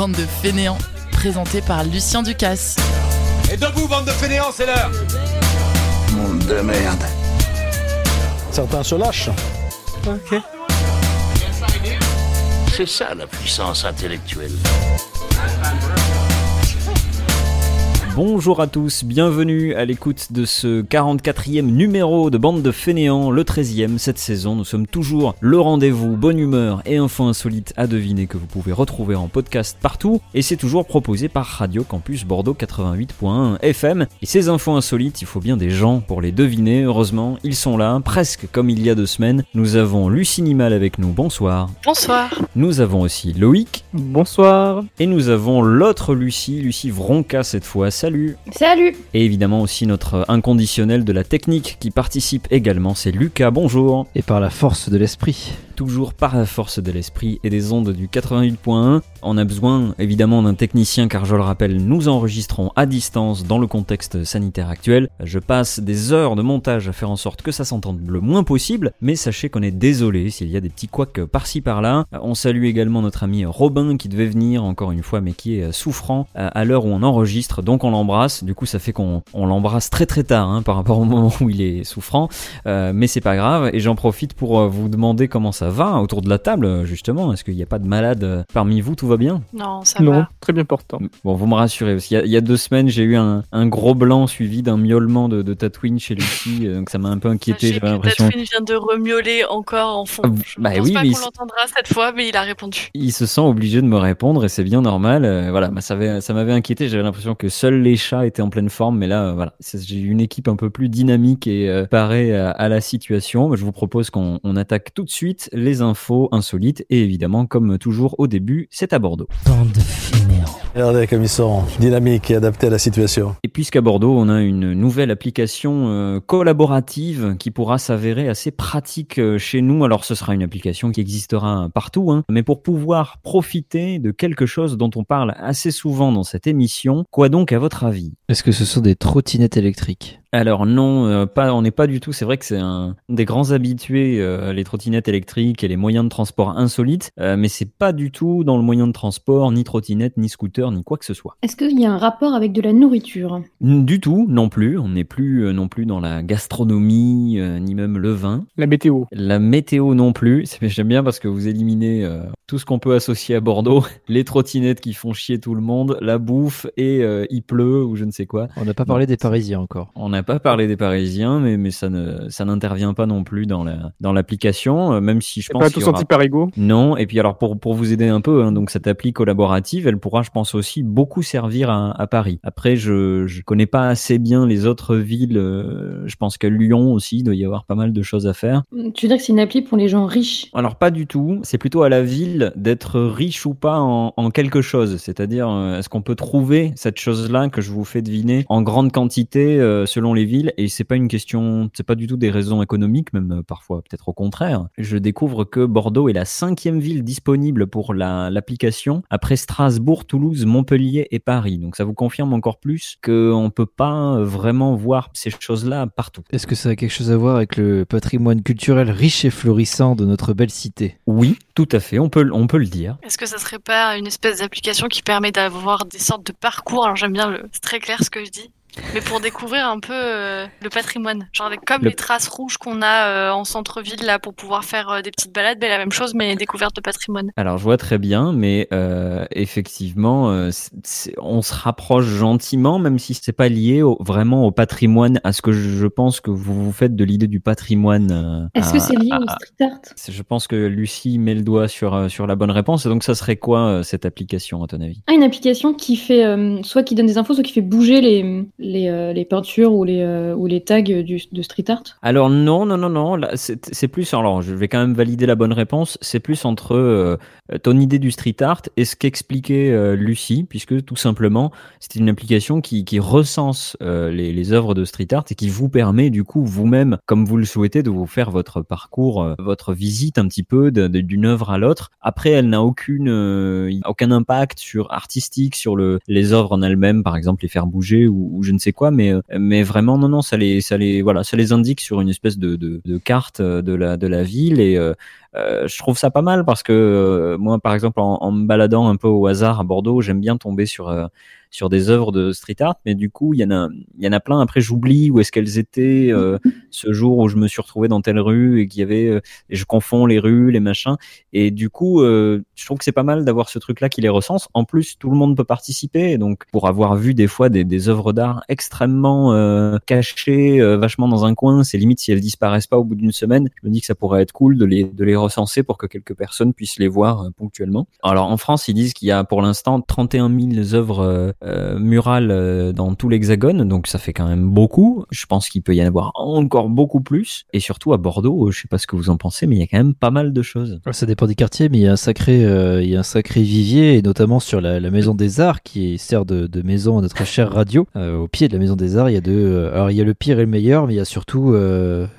bande de fainéants, présenté par Lucien Ducasse. Et debout, bande de fainéants, c'est l'heure Monde de merde. Certains se lâchent. Ok. C'est ça la puissance intellectuelle. Bonjour à tous, bienvenue à l'écoute de ce 44e numéro de Bande de Fainéants, le 13e cette saison. Nous sommes toujours le rendez-vous, bonne humeur et infos insolites à deviner que vous pouvez retrouver en podcast partout. Et c'est toujours proposé par Radio Campus Bordeaux 88.1 FM. Et ces infos insolites, il faut bien des gens pour les deviner. Heureusement, ils sont là, presque comme il y a deux semaines. Nous avons Lucie Nimal avec nous, bonsoir. Bonsoir. Nous avons aussi Loïc. Bonsoir. Et nous avons l'autre Lucie, Lucie Vronca cette fois. Salut. Salut. Et évidemment aussi notre inconditionnel de la technique qui participe également, c'est Lucas. Bonjour. Et par la force de l'esprit. Toujours par la force de l'esprit et des ondes du 88.1, on a besoin évidemment d'un technicien car je le rappelle, nous enregistrons à distance dans le contexte sanitaire actuel. Je passe des heures de montage à faire en sorte que ça s'entende le moins possible, mais sachez qu'on est désolé s'il y a des petits couacs par-ci par-là. On salue également notre ami Robin qui devait venir encore une fois mais qui est souffrant à l'heure où on enregistre, donc on l'embrasse. Du coup ça fait qu'on l'embrasse très très tard hein, par rapport au moment où il est souffrant, euh, mais c'est pas grave et j'en profite pour vous demander comment ça va autour de la table justement. Est-ce qu'il n'y a pas de malade parmi vous Tout va bien? Non, ça non, va. très bien portant. Bon, vous me rassurez aussi. Il y a, il y a deux semaines, j'ai eu un, un, gros blanc suivi d'un miaulement de, de Tatooine chez Lucie, donc ça m'a un peu inquiété. J'avais l'impression. Tatooine vient de remiauler encore en fond. Je bah pense oui, pas qu'on l'entendra cette fois, mais il a répondu. Il se sent obligé de me répondre et c'est bien normal. Euh, voilà, bah, ça, avait, ça m'avait inquiété. J'avais l'impression que seuls les chats étaient en pleine forme, mais là, euh, voilà, j'ai une équipe un peu plus dynamique et euh, parée à, à, la situation. Je vous propose qu'on attaque tout de suite les infos insolites et évidemment, comme toujours au début, c'est à Bordeaux. Bande. Regardez comme ils sont dynamiques et adaptés à la situation. Et puisqu'à Bordeaux, on a une nouvelle application euh, collaborative qui pourra s'avérer assez pratique euh, chez nous. Alors ce sera une application qui existera partout, hein, mais pour pouvoir profiter de quelque chose dont on parle assez souvent dans cette émission, quoi donc à votre avis? Est-ce que ce sont des trottinettes électriques? Alors non, euh, pas, on n'est pas du tout. C'est vrai que c'est un des grands habitués, euh, les trottinettes électriques et les moyens de transport insolites, euh, mais c'est pas du tout dans le moyen de transport, ni trottinette, ni scooter, ni quoi que ce soit. Est-ce qu'il y a un rapport avec de la nourriture? Du tout, non plus. On n'est plus non plus dans la gastronomie, ni même le vin. La météo. La météo non plus. J'aime bien parce que vous éliminez tout ce qu'on peut associer à Bordeaux, les trottinettes qui font chier tout le monde, la bouffe et il pleut ou je ne sais quoi. On n'a pas parlé des Parisiens encore. On n'a pas parlé des Parisiens, mais, mais ça ne ça n'intervient pas non plus dans la dans l'application, euh, même si je pense. Pas tous aura... anti-parigo. Non. Et puis alors pour pour vous aider un peu, hein, donc cette appli collaborative, elle pourra, je pense aussi beaucoup servir à, à Paris. Après, je je connais pas assez bien les autres villes. Euh, je pense qu'à Lyon aussi, il doit y avoir pas mal de choses à faire. Tu veux dire que c'est une appli pour les gens riches? Alors pas du tout. C'est plutôt à la ville d'être riche ou pas en, en quelque chose. C'est-à-dire, euh, est-ce qu'on peut trouver cette chose-là que je vous fais deviner en grande quantité euh, selon les villes et c'est pas une question, c'est pas du tout des raisons économiques, même euh, parfois peut-être au contraire. Je découvre que Bordeaux est la cinquième ville disponible pour l'application après Strasbourg, Toulouse, Montpellier et Paris. Donc ça vous confirme encore plus qu'on peut pas vraiment voir ces choses-là partout. Est-ce que ça a quelque chose à voir avec le patrimoine culturel riche et florissant de notre belle cité? Oui, tout à fait, on peut, on peut le dire. Est-ce que ça serait pas une espèce d'application qui permet d'avoir des sortes de parcours? Alors j'aime bien le, c'est très clair ce que je dis. Mais pour découvrir un peu euh, le patrimoine, genre avec comme Le- les traces rouges qu'on a euh, en centre-ville là pour pouvoir faire euh, des petites balades, mais la même chose mais découverte de patrimoine. Alors je vois très bien, mais euh, effectivement, euh, on se rapproche gentiment, même si c'est pas lié au- vraiment au patrimoine, à ce que je, je pense que vous vous faites de l'idée du patrimoine. euh, Est-ce que c'est lié à- au street art? Je pense que Lucie met le doigt sur sur la bonne réponse. Et donc ça serait quoi euh, cette application à ton avis? Ah, une application qui fait euh, soit qui donne des infos, soit qui fait bouger les, les, euh, les peintures ou les, euh, tags de street art? Alors non, non, non, non. C'est plus. Alors, je vais quand même valider la bonne réponse. C'est plus entre euh, ton idée du street art et ce qu'expliquait Lucie, puisque tout simplement, c'est une application qui, recense les, œuvres de street art et qui vous permet, du coup, vous-même, comme vous le souhaitez, de vous faire votre parcours, votre visite un petit peu d'une œuvre à l'autre. Après, elle n'a aucune, aucun impact sur artistique, sur le, les œuvres en elles-mêmes, par exemple, les faire bouger ou, ou je ne sais quoi, mais, euh, mais vraiment, non, non, ça les, ça les, voilà, ça les indique sur une espèce de, de, carte euh, de la, de la ville et euh, Euh, je trouve ça pas mal parce que euh, moi, par exemple, en, en me baladant un peu au hasard à Bordeaux, j'aime bien tomber sur euh, sur des œuvres de street art, mais du coup, il y en a, il y en a plein. Après, j'oublie où est-ce qu'elles étaient euh, ce jour où je me suis retrouvé dans telle rue et qu'il y avait, euh, et je confonds les rues, les machins. Et du coup, euh, je trouve que c'est pas mal d'avoir ce truc-là qui les recense. En plus, tout le monde peut participer. Donc, pour avoir vu des fois des, des œuvres d'art extrêmement euh, cachées, euh, vachement dans un coin, c'est limite si elles disparaissent pas au bout d'une semaine. Je me dis que ça pourrait être cool de les, de les recenser pour que quelques personnes puissent les voir euh, ponctuellement. Alors, en France, ils disent qu'il y a pour l'instant 31 000 œuvres euh, euh, murales dans tout l'hexagone, donc ça fait quand même beaucoup. Je pense qu'il peut y en avoir encore beaucoup plus. Et surtout à Bordeaux, je sais pas ce que vous en pensez, mais il y a quand même pas mal de choses. Ça dépend des quartiers, mais il y a un sacré, il y a un sacré vivier, et notamment sur la, Maison des Arts, qui sert de, maison à notre chère radio. Au pied de la Maison des Arts, il y a deux. alors il y a le pire et le meilleur, mais il y a surtout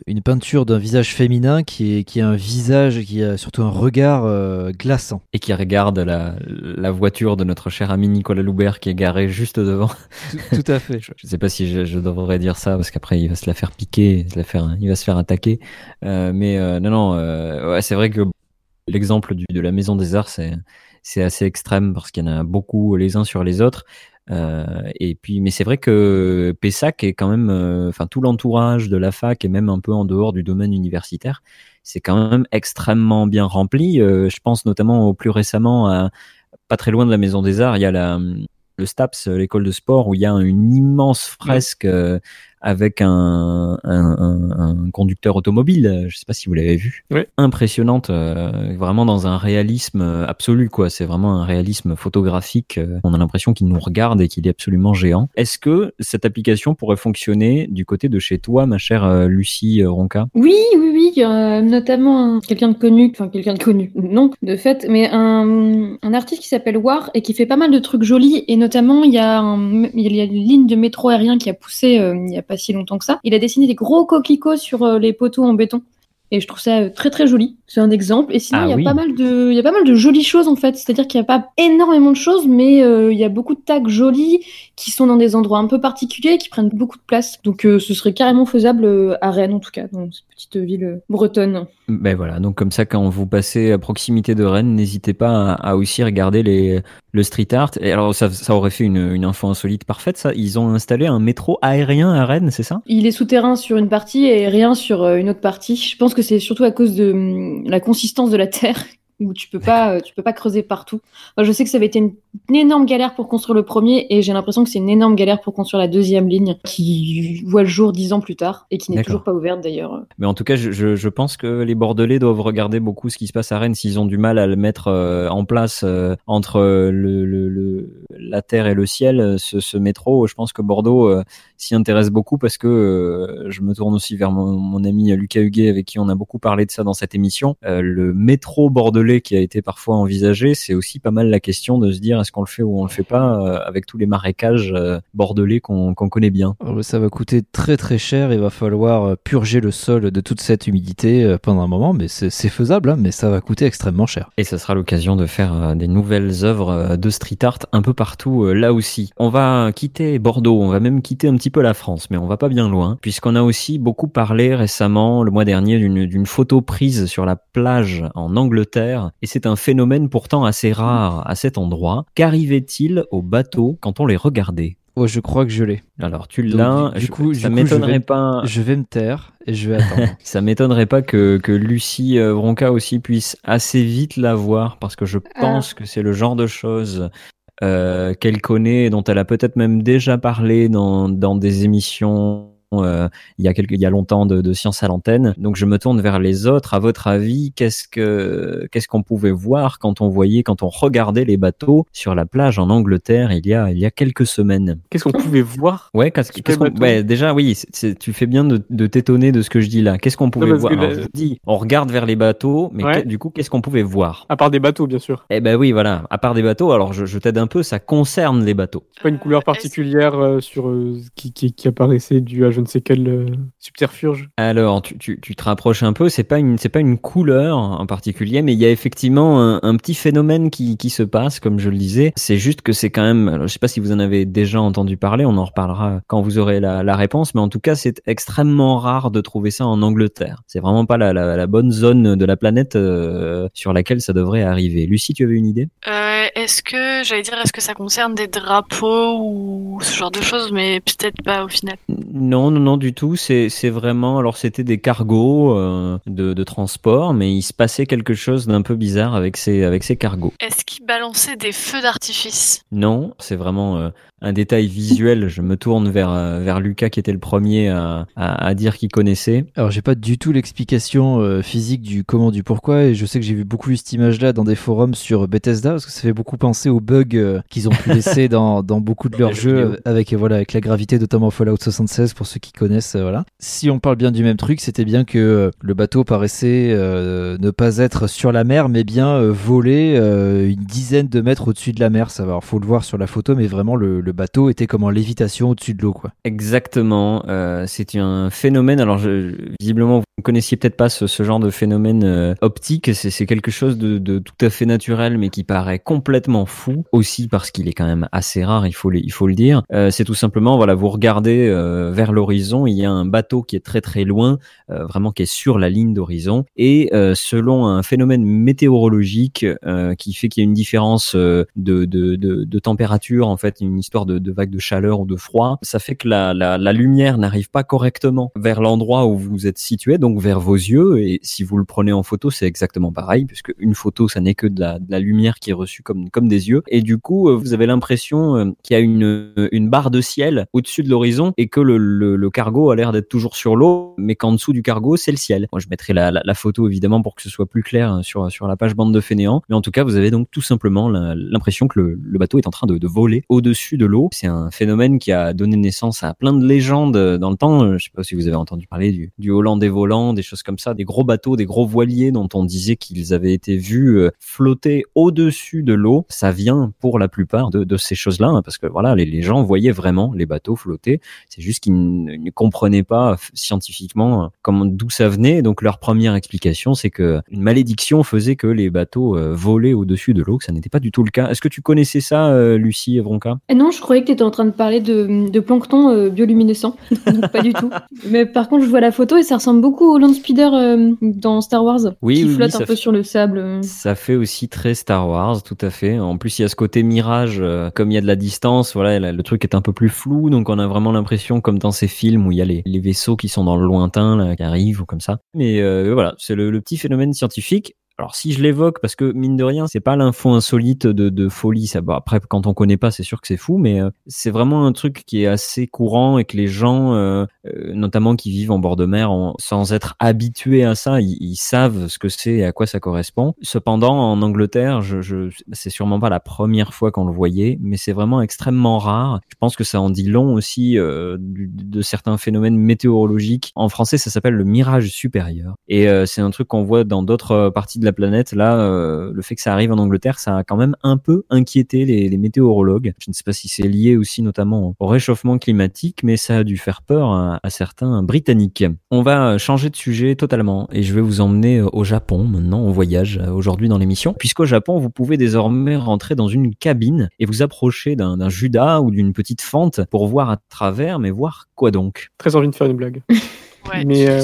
une peinture d'un visage féminin qui est, qui a un visage, qui a surtout un regard euh, glaçant. Et qui regarde la, la voiture de notre cher ami Nicolas Loubert qui est garé juste devant. Tout, tout à fait. Je sais pas si je, je devrais dire ça parce qu'après il va se la faire piquer, se la faire, il va se faire attaquer. Euh, mais euh, non, non, ouais, c'est vrai que l'exemple de la Maison des Arts, c'est assez extrême parce qu'il y en a beaucoup les uns sur les autres. Euh, et puis, mais c'est vrai que Pessac est quand même, euh, enfin tout l'entourage de la fac et même un peu en dehors du domaine universitaire, c'est quand même extrêmement bien rempli. Euh, je pense notamment au plus récemment, à, pas très loin de la Maison des Arts, il y a la, le STAPS, l'école de sport, où il y a une immense fresque euh, avec un, un, un- un conducteur automobile. Je sais pas si vous l'avez vu. Oui. Impressionnante, euh, vraiment dans un réalisme euh, absolu, quoi. C'est vraiment un réalisme photographique. euh, On a l'impression qu'il nous regarde et qu'il est absolument géant. Est-ce que cette application pourrait fonctionner du côté de chez toi, ma chère euh, Lucie euh, Ronca? Oui, oui, oui, euh, notamment un- quelqu'un de connu, enfin quelqu'un de connu, non, de fait, mais un, un artiste qui s'appelle War et qui fait pas mal de trucs jolis, et notamment il y a, un- il y a une ligne de métro aérien qui a poussé euh, il y a pas si longtemps que ça. Il a dessiné des gros coquelicots sur euh, les poteaux en béton. Et je trouve ça euh, très très joli. C'est un exemple. Et sinon, Ah il y a oui. pas mal de, il y a pas mal de jolies choses en fait. C'est-à-dire qu'il n'y a pas énormément de choses, mais euh, il y a beaucoup de tags jolis qui sont dans des endroits un peu particuliers, qui prennent beaucoup de place. Donc euh, ce serait carrément faisable à Rennes en tout cas, petite ville bretonne. Ben voilà, donc comme ça, quand vous passez à proximité de Rennes, n'hésitez pas à, à aussi regarder les, le street art. Et alors, ça, ça aurait fait une, une info insolite parfaite, ça. Ils ont installé un métro aérien à Rennes, c'est ça? Il est souterrain sur une partie et rien sur euh, une autre partie. Je pense que c'est surtout à cause de hum, la consistance de la terre où tu peux pas, euh, tu peux pas creuser partout. Je sais que ça avait été une, une énorme galère pour construire le premier et j'ai l'impression que c'est une énorme galère pour construire la deuxième ligne qui voit le jour dix ans plus tard et qui n'est toujours pas ouverte d'ailleurs. Mais en tout cas, je, je, je pense que les Bordelais doivent regarder beaucoup ce qui se passe à Rennes s'ils ont du mal à le mettre euh, en place euh, entre le, le, le- la terre et le ciel, ce, ce métro. Je pense que Bordeaux euh, s'y intéresse beaucoup parce que je me tourne aussi vers mon, mon ami Lucas Huguet avec qui on a beaucoup parlé de ça dans cette émission. Le métro bordelais qui a été parfois envisagé, c'est aussi pas mal la question de se dire est-ce qu'on le fait ou on le fait pas euh, avec tous les marécages euh, bordelais qu'on connaît bien. Alors, ça va coûter très très cher. Il va falloir euh, purger le sol de toute cette humidité pendant un moment, mais c'est faisable, hein, mais ça va coûter extrêmement cher. Et ça sera l'occasion de faire euh, des nouvelles œuvres de street art un peu partout euh, là aussi. On va quitter Bordeaux, on va même quitter un petit peu la France, mais on va pas bien loin, puisqu'on a aussi beaucoup parlé récemment, le mois dernier, d'une photo prise sur la plage en Angleterre, et c'est un phénomène pourtant assez rare à cet endroit. Qu'arrivait-il aux bateaux quand on les regardait? Oh, je crois que je l'ai. Alors tu l'as, du- du je- coup- ça du coup, je m'étonnerait vais- pas. Je vais me taire et je vais attendre. Ça m'étonnerait pas que, que Lucie euh, Bronca aussi puisse assez vite la voir parce que je pense que c'est le genre de choses euh, qu'elle connaît et dont elle a peut-être même déjà parlé dans, dans des émissions euh, il y a quelques, il y a longtemps de, de Science à l'antenne. Donc je me tourne vers les autres. À votre avis, qu'est-ce que qu'est-ce qu'on pouvait voir quand on voyait, quand on regardait les bateaux sur la plage en Angleterre il y a il y a quelques semaines? Qu'est-ce qu'on pouvait voir Ouais, qu'est-ce Sur qu'est-ce les qu'on- bateaux ouais, déjà oui, c'est- c'est- tu fais bien de, de t'étonner de ce que je dis là. Qu'est-ce qu'on pouvait voir? que Alors, là- Je dis, on regarde vers les bateaux, mais Ouais. du coup, qu'est-ce qu'on pouvait voir? À part des bateaux, bien sûr. Eh ben oui, voilà. À part des bateaux, alors je, je t'aide un peu. Ça concerne les bateaux. Pas une couleur particulière euh, sur euh, qui, qui, qui apparaissait due à je je ne sais quel euh, subterfuge. Alors, tu, tu, tu te rapproches un peu. C'est pas une, c'est pas une couleur en particulier, mais il y a effectivement un, un petit phénomène qui, qui se passe, comme je le disais. C'est juste que c'est quand même. Alors, je sais pas si vous en avez déjà entendu parler. On en reparlera quand vous aurez la, la réponse. Mais en tout cas, c'est extrêmement rare de trouver ça en Angleterre. C'est vraiment pas la, la, la bonne zone de la planète euh, sur laquelle ça devrait arriver. Lucie, tu avais une idée? Euh, est-ce que, j'allais dire, est-ce que ça concerne des drapeaux ou ce genre de choses, mais peut-être pas au final? Non, non, non, du tout. C'est, vraiment. Alors, c'était des cargos euh, de, de transport, mais il se passait quelque chose d'un peu bizarre avec ces, avec ces cargos. Est-ce qu'ils balançaient des feux d'artifice? Non, c'est vraiment euh, un détail visuel. Je me tourne vers, euh, vers Lucas qui était le premier à, à, à dire qu'il connaissait. Alors j'ai pas du tout l'explication euh, physique du comment du pourquoi et je sais que j'ai vu beaucoup vu cette image là dans des forums sur Bethesda parce que ça fait beaucoup penser aux bugs euh, qu'ils ont pu laisser dans, dans beaucoup de leurs jeux avec voilà avec la gravité notamment Fallout 76 pour ceux qui connaissent euh, voilà. Si on parle bien du même truc, c'était bien que euh, le bateau paraissait euh, ne pas être sur la mer mais bien voler euh, une dizaine de mètres au-dessus de la mer, ça va. Alors faut le voir sur la photo mais vraiment le, bateau était comme en lévitation au-dessus de l'eau quoi. Exactement. C'est un phénomène. Alors, visiblement, vous ne connaissiez peut-être pas ce, genre de phénomène optique. C'est quelque chose de, tout à fait naturel, mais qui paraît complètement fou. Aussi parce qu'il est quand même assez rare. Il faut le, dire. C'est tout simplement, voilà, vous regardez vers l'horizon. Il y a un bateau qui est très très loin, euh, vraiment qui est sur la ligne d'horizon. Et euh, selon un phénomène météorologique euh, qui fait qu'il y a une différence de, température, en fait, une histoire de, de vague de chaleur ou de froid, ça fait que la, lumière n'arrive pas correctement vers l'endroit où vous êtes situé, donc vers vos yeux. Et si vous le prenez en photo, c'est exactement pareil, puisque une photo, ça n'est que de la, lumière qui est reçue comme, comme des yeux. Et du coup, vous avez l'impression qu'il y a une, barre de ciel au-dessus de l'horizon et que le, le cargo a l'air d'être toujours sur l'eau, mais qu'en dessous du cargo, c'est le ciel. Moi, je mettrai la, photo évidemment pour que ce soit plus clair euh, sur, sur la page bande de fainéants. Mais en tout cas, vous avez donc tout simplement l'impression que le, bateau est en train de, voler au-dessus de l'eau. C'est un phénomène qui a donné naissance à plein de légendes euh, dans le temps. Euh, Je sais pas si vous avez entendu parler du, du Hollandais volant, des choses comme ça, des gros bateaux, des gros voiliers dont on disait qu'ils avaient été vus euh, flotter au-dessus de l'eau. Ça vient pour la plupart de, de ces choses-là, hein, parce que voilà, les, les gens voyaient vraiment les bateaux flotter. C'est juste qu'ils ne, ne comprenaient pas scientifiquement euh, comment d'où ça venait. Donc leur première explication, c'est que une malédiction faisait que les bateaux euh, volaient au-dessus de l'eau, que ça n'était pas du tout le cas. Est-ce que tu connaissais ça, euh, Lucie Evronka? Et non, je croyais que tu étais en train de parler de, de plancton euh, bioluminescent. Donc, pas du tout. Mais par contre, je vois la photo et ça ressemble beaucoup au Land Speeder euh, dans Star Wars. Oui, qui oui, flotte un peu fait- sur le sable. Ça fait aussi très Star Wars, tout à fait. En plus, il y a ce côté mirage, euh, comme il y a de la distance, voilà, le truc est un peu plus flou, donc on a vraiment l'impression, comme dans ces films où il y a les, vaisseaux qui sont dans le lointain, là, qui arrivent ou comme ça. Mais euh, voilà, c'est le petit phénomène scientifique. Alors si je l'évoque, parce que mine de rien, c'est pas l'info insolite de, folie. Après, quand on connaît pas, c'est sûr que c'est fou, mais euh, c'est vraiment un truc qui est assez courant et que les gens, euh, euh, notamment qui vivent en bord de mer, sans être habitués à ça, ils, savent ce que c'est et à quoi ça correspond. Cependant, en Angleterre, je, je, c'est sûrement pas la première fois qu'on le voyait, mais c'est vraiment extrêmement rare. Je pense que ça en dit long aussi de certains phénomènes météorologiques. En français, ça s'appelle le mirage supérieur, et c'est un truc qu'on voit dans d'autres parties de la planète. Là, euh, le fait que ça arrive en Angleterre, ça a quand même un peu inquiété les, les météorologues. Je ne sais pas si c'est lié aussi notamment au réchauffement climatique, mais ça a dû faire peur à, à certains Britanniques. On va changer de sujet totalement et je vais vous emmener euh, au Japon maintenant. On voyage euh, aujourd'hui dans l'émission, puisqu'au Japon, vous pouvez désormais rentrer dans une cabine et vous approcher d'un d'un Judas ou d'une petite fente pour voir à travers, mais voir quoi donc? Très envie de faire une blague. Ouais, Mais, euh,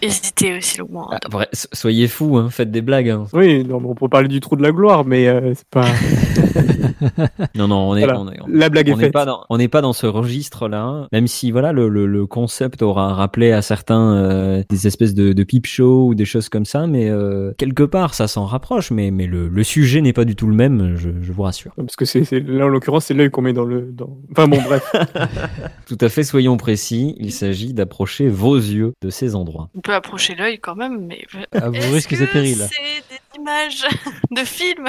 hésité aussi le moins. Ah, Soyez fous, hein, faites des blagues. hein. Oui, non, on peut parler du trou de la gloire, mais euh, c'est pas. Non, non, on est, Voilà. on est- on- La blague est on pas dans, on n'est pas dans ce registre-là, même si voilà le, le, le concept aura rappelé à certains euh, des espèces de, de peep show ou des choses comme ça, mais euh, quelque part ça s'en rapproche, mais mais le, le sujet n'est pas du tout le même, je, je vous rassure. Parce que c'est, là, en l'occurrence, c'est l'œil qu'on met dans le. Dans... Enfin bon, bref. Tout à fait, soyons précis, il s'agit d'approcher vos yeux de ces endroits. On peut approcher l'œil quand même, mais. À vos Est-ce risques et périls. C'est des images de films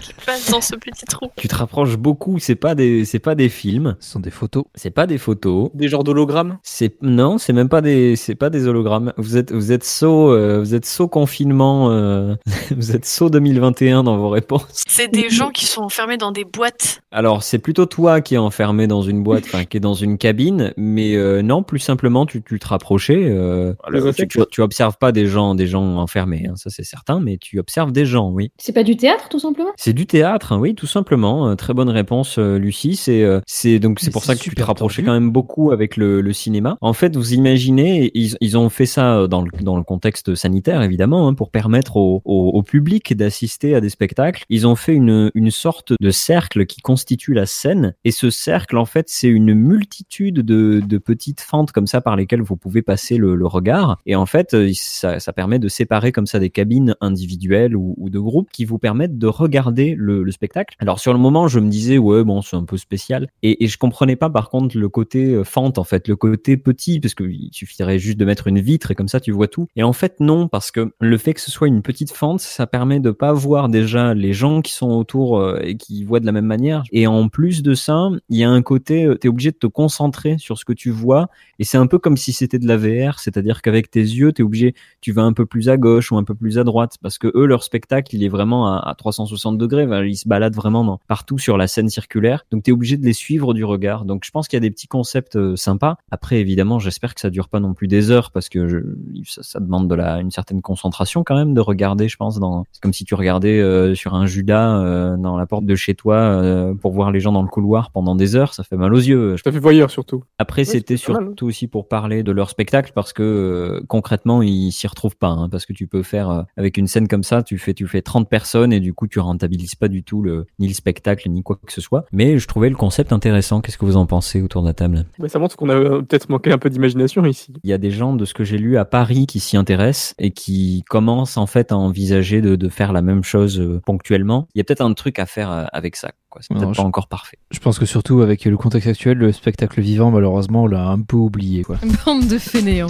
qui passent dans ce petit trou. Tu te rapproches beaucoup, c'est pas des c'est pas des films, Ce sont des photos. c'est pas des photos. Des genres d'hologrammes? C'est non, c'est même pas des c'est pas des hologrammes. Vous êtes vous êtes saut euh, vous êtes saut confinement euh, vous êtes saut 2021 dans vos réponses. C'est des gens qui sont enfermés dans des boîtes. Alors, c'est plutôt toi qui es enfermé dans une boîte, enfin qui est dans une cabine, mais euh, non, plus simplement tu tu te rapprochais euh, tu, tu observes pas des gens des gens enfermés, hein, ça c'est certain, mais tu observes des gens, oui. C'est pas du théâtre, tout simplement? C'est du théâtre, hein, oui, tout simplement. Euh, très bonne réponse, euh, Lucie. C'est, euh, c'est donc c'est pour ça que tu te rapprochais quand même beaucoup avec le, le cinéma. En fait, vous imaginez, ils, ils ont fait ça dans le, dans le contexte sanitaire évidemment, hein, pour permettre au, au, au public d'assister à des spectacles. Ils ont fait une, une sorte de cercle qui constitue la scène, et ce cercle, en fait, c'est une multitude de, de petites fentes comme ça par lesquelles vous pouvez passer le, le regard. Et en fait, ça, ça permet de séparer comme ça des cabines individuelles ou, ou de groupes qui vous permettent de regarder le, le spectacle. Alors sur le moment, je me disais ouais bon c'est un peu spécial et, et je comprenais pas par contre le côté euh, fente en fait, le côté petit parce qu'il suffirait juste de mettre une vitre et comme ça tu vois tout. Et en fait non parce que le fait que ce soit une petite fente, ça permet de pas voir déjà les gens qui sont autour euh, et qui voient de la même manière. Et en plus de ça, il y a un côté, tu es obligé de te concentrer sur ce que tu vois et c'est un peu comme si c'était de la VR, c'est-à-dire qu'avec tes yeux, tu es obligé, tu vas un peu plus à gauche ou un peu plus à droite parce que eux leur spectacle, il est vraiment à, à 360 degrés, ils se baladent vraiment dans- partout sur la scène circulaire. Donc tu es obligé de les suivre du regard. Donc je pense qu'il y a des petits concepts euh, sympas. Après évidemment, j'espère que ça dure pas non plus des heures parce que je, ça, ça demande de la une certaine concentration quand même de regarder, je pense dans c'est comme si tu regardais euh, sur un Judas euh, dans la porte de chez toi pour voir les gens dans le couloir pendant des heures, ça fait mal aux yeux. Ça fait voyeur surtout. Après, c'était hein. surtout aussi pour parler de leur spectacle parce que concrètement, ils s'y retrouvent pas. hein, parce que tu peux faire avec une scène comme ça, tu fais tu fais 30 personnes et du coup, tu rentabilises pas du tout le ni le spectacle ni quoi que ce soit. Mais je trouvais le concept intéressant. Qu'est-ce que vous en pensez autour de la table Bah, ça montre qu'on a euh, peut-être manqué un peu d'imagination ici. Il y a des gens de ce que j'ai lu à Paris qui s'y intéressent et qui commencent en fait à envisager de, de faire la même chose euh, ponctuellement. Il y a peut-être un truc à faire euh, avec ça. C'est peut-être pas je- encore parfait. Je pense que surtout avec le contexte actuel, le spectacle vivant, malheureusement, on l'a un peu oublié. Quoi. Bande de fainéants.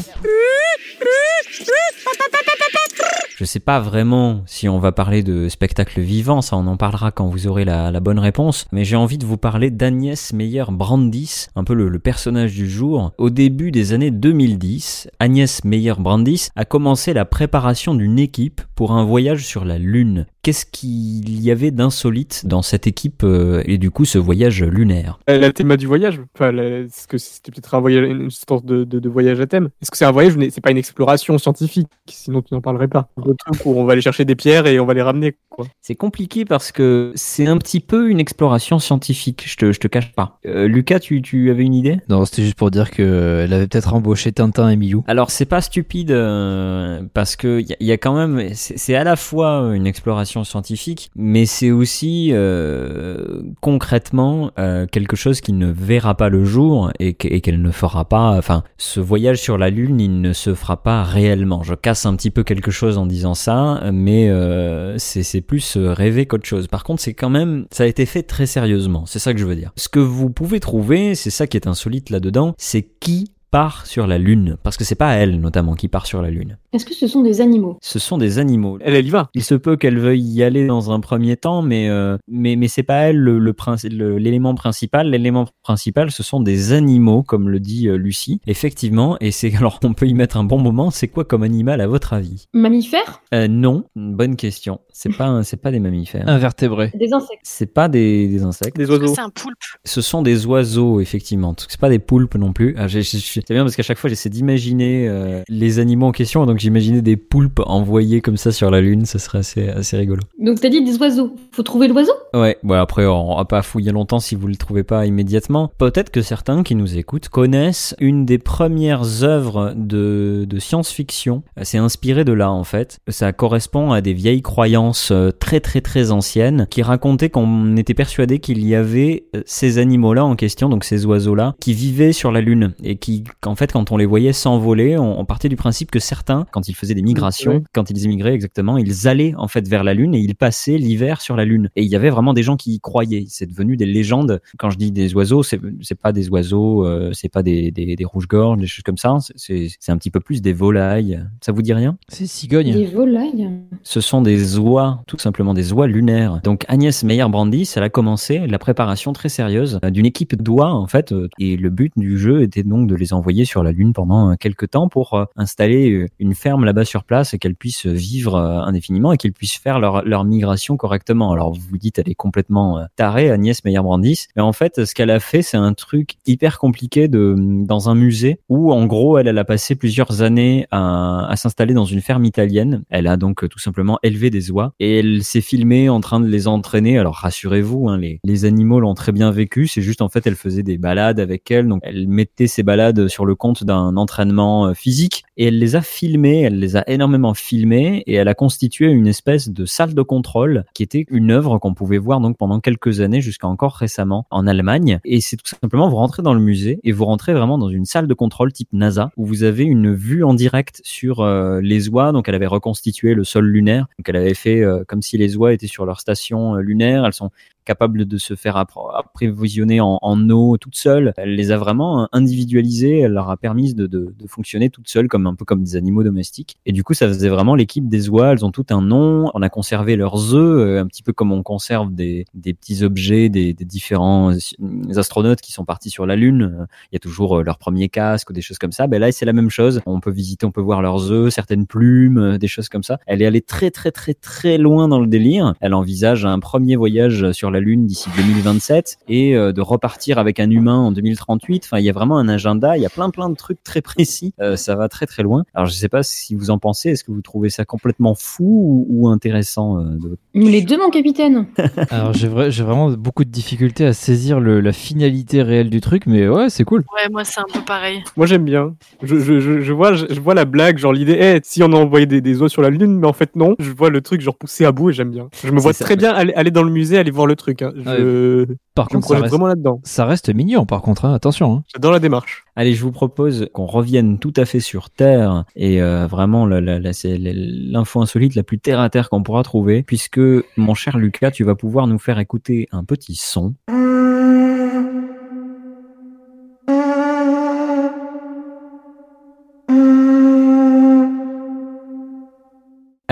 Je sais pas vraiment si on va parler de spectacle vivant, ça on en parlera quand vous aurez la, bonne réponse, mais j'ai envie de vous parler d'Agnès Meyer-Brandis, un peu le, personnage du jour. Au début des années 2010, Agnès Meyer-Brandis a commencé la préparation d'une équipe pour un voyage sur la Lune. Qu'est-ce qu'il y avait d'insolite dans cette équipe euh, et du coup ce voyage lunaire? Euh, La thème du voyage, est-ce que c'était peut-être un voyage, une sorte de, voyage à thème? Est-ce que c'est un voyage, c'est pas une exploration scientifique? Sinon, tu n'en parlerais pas. Un truc où on va aller chercher des pierres et on va les ramener. C'est compliqué parce que c'est un petit peu une exploration scientifique, je te, je te cache pas. Euh, Lucas, tu, tu avais une idée? Non, c'était juste pour dire qu'elle avait peut-être embauché Tintin et Milou. Alors c'est pas stupide euh, parce que il y, a- y a quand même c'est à la fois une exploration scientifique mais c'est aussi euh, concrètement euh, quelque chose qui ne verra pas le jour et qu'elle ne fera pas enfin ce voyage sur la lune il ne se fera pas réellement. Je casse un petit peu quelque chose en disant ça mais euh, c'est plus euh, rêver qu'autre chose. Par contre c'est quand même ça a été fait très sérieusement, c'est ça que je veux dire. Ce que vous pouvez trouver, c'est ça qui est insolite là-dedans, c'est qui part sur la Lune, parce que c'est pas elle notamment qui part sur la Lune. Est-ce que ce sont des animaux? Ce sont des animaux. Elle, elle y va. Il se peut qu'elle veuille y aller dans un premier temps, mais euh, mais mais c'est pas elle le, le princi- le- l'élément principal. L'élément principal, ce sont des animaux, comme le dit euh, Lucie. Effectivement, et c'est alors on peut y mettre un bon moment. C'est quoi comme animal à votre avis? Mammifères? Euh, Non, une bonne question. C'est pas un- c'est pas des mammifères. Invertébré. Des insectes C'est pas des, des insectes. Des oiseaux. c'est un poulpe? Ce sont des oiseaux, effectivement. C'est pas des poulpes non plus. Ah, j'ai- j'ai- C'est bien parce qu'à chaque fois, j'essaie d'imaginer euh, les animaux en question. Donc, j'imaginais des poulpes envoyés comme ça sur la Lune. Ça serait assez, assez rigolo. Donc t'as dit des oiseaux. Faut trouver l'oiseau? Ouais, bon, après, on va pas fouiller longtemps si vous le trouvez pas immédiatement. Peut-être que certains qui nous écoutent connaissent une des premières œuvres de, de science-fiction. C'est inspiré de là, en fait. Ça correspond à des vieilles croyances euh, très très très anciennes qui racontaient qu'on était persuadé qu'il y avait euh, ces animaux-là en question, donc ces oiseaux-là, qui vivaient sur la Lune et qui qu'en fait, quand on les voyait s'envoler, on, on partait du principe que certains, quand ils faisaient des migrations, quand ils émigraient exactement, ils allaient en fait vers la Lune et ils passaient l'hiver sur la Lune. Et il y avait vraiment des gens qui y croyaient. C'est devenu des légendes. Quand je dis des oiseaux, c'est pas des oiseaux, euh, c'est pas des, des, des rouges-gorges, des choses comme ça. C'est- C'est c'est un petit peu plus des volailles. Ça vous dit rien? C'est cigogne. Des volailles. ce sont des oies, tout simplement des oies lunaires. Donc Agnès Meyer-Brandis, elle a commencé la préparation très sérieuse euh, d'une équipe d'oies en fait, euh, et le but du jeu était donc de les envoyer sur la Lune pendant euh, quelques temps pour euh, installer euh, une ferme là-bas sur place et qu'elles puissent vivre indéfiniment et qu'elles puissent faire leur, leur migration correctement. Alors vous vous dites, elle est complètement tarée, Agnès Meyer-Brandis, mais en fait, ce qu'elle a fait, c'est un truc hyper compliqué de dans un musée où en gros, elle, a passé plusieurs années à, s'installer dans une ferme italienne. Elle a donc tout simplement élevé des oies et elle s'est filmée en train de les entraîner. Alors rassurez-vous, hein, les, les animaux l'ont très bien vécu. C'est juste en fait, elle faisait des balades avec elle. Donc elle mettait ses balades sur le compte d'un entraînement euh, physique et elle les a filmées. Elle les a énormément filmées et elle a constitué une espèce de salle de contrôle qui était une œuvre qu'on pouvait voir donc pendant quelques années jusqu'à encore récemment en Allemagne. Et c'est tout simplement vous rentrez dans le musée et vous rentrez vraiment dans une salle de contrôle type NASA où vous avez une vue en direct sur euh, les oies. Donc elle avait reconstitué le sol lunaire. Donc elle avait fait euh, comme si les oies étaient sur leur station lunaire. Elles sont capables de se faire appro- approvisionner en, eau toutes seules. Elle les a vraiment individualisées. Elle leur a permis de, de, de fonctionner toutes seules comme un peu comme des animaux domestiques. Et du coup, ça faisait vraiment l'équipe des oies. Elles ont tout un nom. On a conservé leurs œufs, euh, un petit peu comme on conserve des, des petits objets des, des différents euh, astronautes qui sont partis sur la Lune. Euh, Il y a toujours leur premier casque ou des choses comme ça. Ben là, c'est la même chose. On peut visiter, on peut voir leurs œufs, certaines plumes, des choses comme ça. Elle est allée très très très très loin dans le délire. Elle envisage un premier voyage sur la Lune d'ici 2027 et euh, de repartir avec un humain en 2038. Enfin, il y a vraiment un agenda. Il y a plein plein de trucs très précis. Euh, ça va très très loin. Alors, je sais pas si vous en pensez. Est-ce que vous trouvez ça complètement fou ou, ou intéressant euh, de... Les deux, mon capitaine. Alors j'ai vrai- j'ai vraiment beaucoup de difficultés à saisir le- la finalité réelle du truc, mais ouais, c'est cool. Ouais, moi c'est un peu pareil. Moi j'aime bien. Je, je, je, je vois, je, je vois la blague, genre l'idée, eh, si on a envoyé des, des oies sur la lune, mais en fait non. Je vois le truc genre poussé à bout et j'aime bien. Je me vois ça. très bien aller, aller dans le musée, aller voir le truc. Hein. Je, Par je contre, ça projette reste, vraiment là-dedans. ça reste mignon, par contre, hein, attention. hein. J'adore la démarche. Allez, je vous propose qu'on revienne tout à fait sur Terre et euh, vraiment la- la- la- c'est l'info insolite la plus terre à terre qu'on pourra trouver, puisque mon cher Lucas, tu vas pouvoir nous faire écouter un petit son.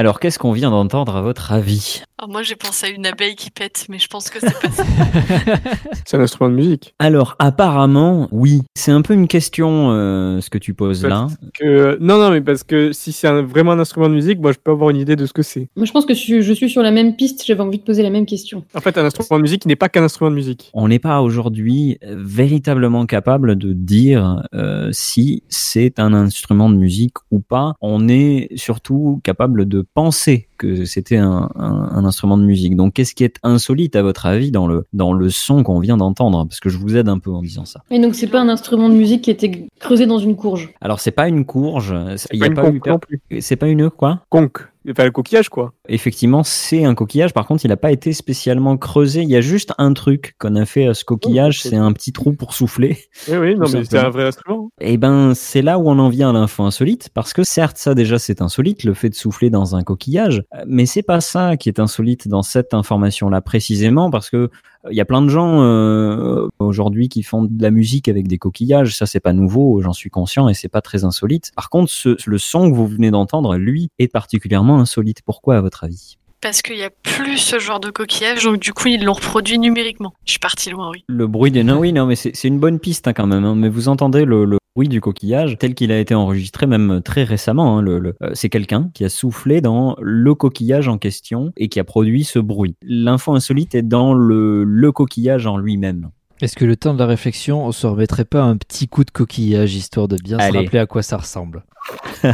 Alors, qu'est-ce qu'on vient d'entendre à votre avis Alors moi j'ai pensé à une abeille qui pète, mais je pense que c'est pas ça. C'est un instrument de musique. Alors, apparemment, oui. C'est un peu une question, euh, ce que tu poses là. Que... Non, non, mais parce que si c'est un- vraiment un instrument de musique, moi je peux avoir une idée de ce que c'est. Moi, je pense que je, je suis sur la même piste. J'avais envie de poser la même question. En fait, un instrument de musique qui n'est pas qu'un instrument de musique. On n'est pas aujourd'hui euh, véritablement capable de dire euh, si c'est un instrument de musique ou pas. On est surtout capable de penser que c'était un, un- un instrument de musique. Donc, qu'est-ce qui est insolite à votre avis dans le dans le son qu'on vient d'entendre? Parce que je vous aide un peu en disant ça. Et donc, c'est pas un instrument de musique qui était creusé dans une courge? Alors, c'est pas une courge. Il y Pas pas eu. C'est pas une quoi? Conque. Enfin, le coquillage, quoi. Effectivement, c'est un coquillage. Par contre, il n'a pas été spécialement creusé. Il y a juste un truc qu'on a fait à ce coquillage, c'est un petit trou pour souffler. Oui, oui, non, mais c'est un vrai instrument. Et ben, c'est là où on en vient à l'info insolite, parce que certes, ça déjà c'est insolite, le fait de souffler dans un coquillage, euh, mais c'est pas ça qui est insolite dans cette information-là précisément, parce que euh, il y a plein de gens euh, aujourd'hui qui font de la musique avec des coquillages, ça c'est pas nouveau, j'en suis conscient et c'est pas très insolite. Par contre, ce, le son que vous venez d'entendre, lui, est particulièrement insolite. Pourquoi à votre avis? Parce qu'il y a plus ce genre de coquillage, donc du coup ils l'ont reproduit numériquement. Je suis partie loin, oui. Le bruit des... Non, oui, non, mais c'est c'est une bonne piste hein, quand même. hein. Mais vous entendez le, le bruit du coquillage tel qu'il a été enregistré même très récemment. hein. Le, le- euh, c'est quelqu'un qui a soufflé dans le coquillage en question et qui a produit ce bruit. L'info insolite est dans le, le coquillage en lui-même. Est-ce que le temps de la réflexion, on se remettrait pas un petit coup de coquillage histoire de bien Allez. se rappeler à quoi ça ressemble?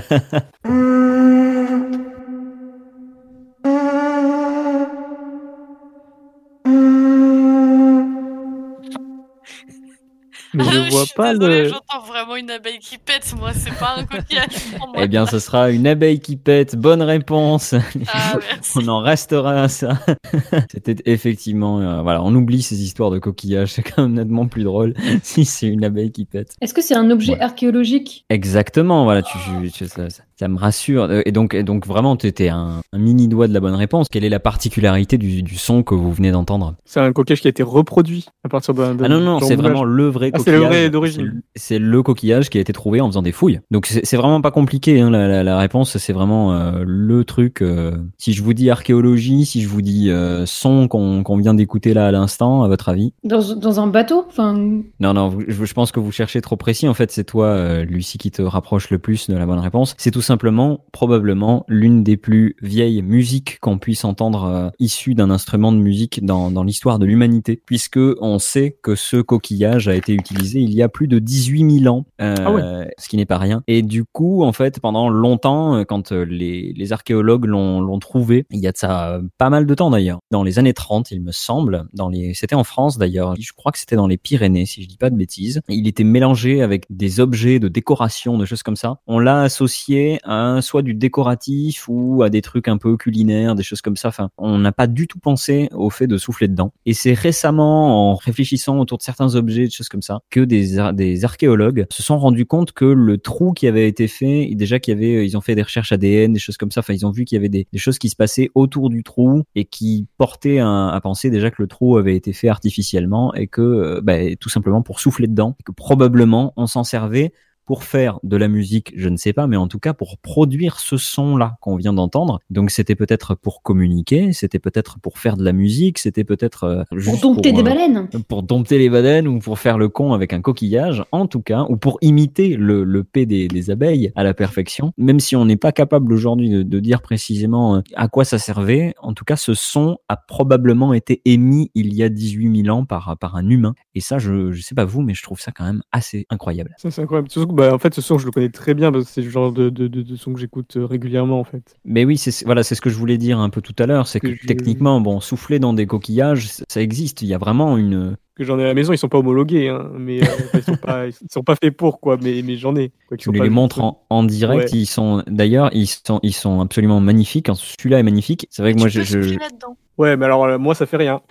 Mais Ah, je vois suis pas désolée, le. j'entends vraiment une abeille qui pète. Moi, c'est pas un coquillage. Eh bien, ce sera une abeille qui pète. Bonne réponse. Ah. On en restera à ça. C'était effectivement, euh, voilà, on oublie ces histoires de coquillages. C'est quand même nettement plus drôle si c'est une abeille qui pète. Est-ce que c'est un objet Ouais. archéologique? Exactement, voilà, tu, tu- ça, ça- ça me rassure. Euh, Et donc, et donc vraiment, tu étais un, un mini doigt de la bonne réponse. Quelle est la particularité du, du son que vous venez d'entendre? C'est un coquillage qui a été reproduit à partir d'un. Ah non, non, c'est vraiment le vrai Ah, c'est le coquillage. vrai d'origine. C'est le coquillage qui a été trouvé en faisant des fouilles. Donc c'est vraiment pas compliqué. Hein, la, la- la réponse, c'est vraiment euh, le truc. euh, si je vous dis archéologie, si je vous dis euh, son qu'on qu'on vient d'écouter là à l'instant, à votre avis? Dans, dans un bateau Enfin, Non, non, je, je pense que vous cherchez trop précis. En fait, c'est toi, euh, Lucie, qui te rapproche le plus de la bonne réponse. C'est tout simplement, probablement, l'une des plus vieilles musiques qu'on puisse entendre euh, issue d'un instrument de musique dans, dans l'histoire de l'humanité, puisque on sait que ce coquillage a été utilisé il y a plus de 18 000 ans, euh, Ah ce qui n'est pas rien. Et du coup, en fait, pendant longtemps, euh, quand euh, les, les archéologues l'ont trouvé, il y a de ça pas mal de temps d'ailleurs, dans les années 30, il me semble, dans les, c'était en France d'ailleurs, je crois que c'était dans les Pyrénées, si je dis pas de bêtises. Il était mélangé avec des objets de décoration, de choses comme ça. On l'a associé à soit du décoratif ou à des trucs un peu culinaires, des choses comme ça. Enfin, on n'a pas du tout pensé au fait de souffler dedans. Et c'est récemment, en réfléchissant autour de certains objets, des choses comme ça, que des, des archéologues se sont rendus compte que le trou qui avait été fait, déjà qu'il y avait, ils ont fait des recherches ADN, des choses comme ça. Enfin, ils ont vu qu'il y avait des, des choses qui se passaient autour du trou et qui portaient à, à penser déjà que le trou avait été fait artificiellement et que, euh, bah, tout simplement pour souffler dedans, et que probablement on s'en servait pour faire de la musique, je ne sais pas, mais en tout cas pour produire ce son-là qu'on vient d'entendre. Donc c'était peut-être pour communiquer, c'était peut-être pour faire de la musique, c'était peut-être euh, pour dompter pour, des euh, baleines pour dompter les baleines ou pour faire le con avec un coquillage, en tout cas, ou pour imiter le, le P des, des abeilles à la perfection, même si on n'est pas capable aujourd'hui de, de dire précisément euh, à quoi ça servait, en tout cas, ce son a probablement été émis il y a 18 000 ans par, par un humain. Et ça, je, je sais pas vous, mais je trouve ça quand même assez incroyable. Ça, c'est incroyable. Bah, en fait, ce son, je le connais très bien parce que c'est le genre de, de, de, de son que j'écoute euh, régulièrement, en fait. Mais oui, c'est voilà, c'est ce que je voulais dire un peu tout à l'heure, c'est que Que je- techniquement, bon, souffler dans des coquillages, ça- existe. Il y a vraiment une, Que j'en ai à la maison, ils sont pas homologués, hein, mais euh, ils, sont pas, ils sont pas faits pour, quoi. Mais, mais j'en ai. Quoi, qu'ils Tu sont me pas les montres en, en direct, Ouais. ils sont d'ailleurs ils sont ils sont absolument magnifiques. Celui-là est magnifique. C'est vrai que moi tu je, peux je- là-dedans. Ouais, mais alors, euh, moi, ça fait rien.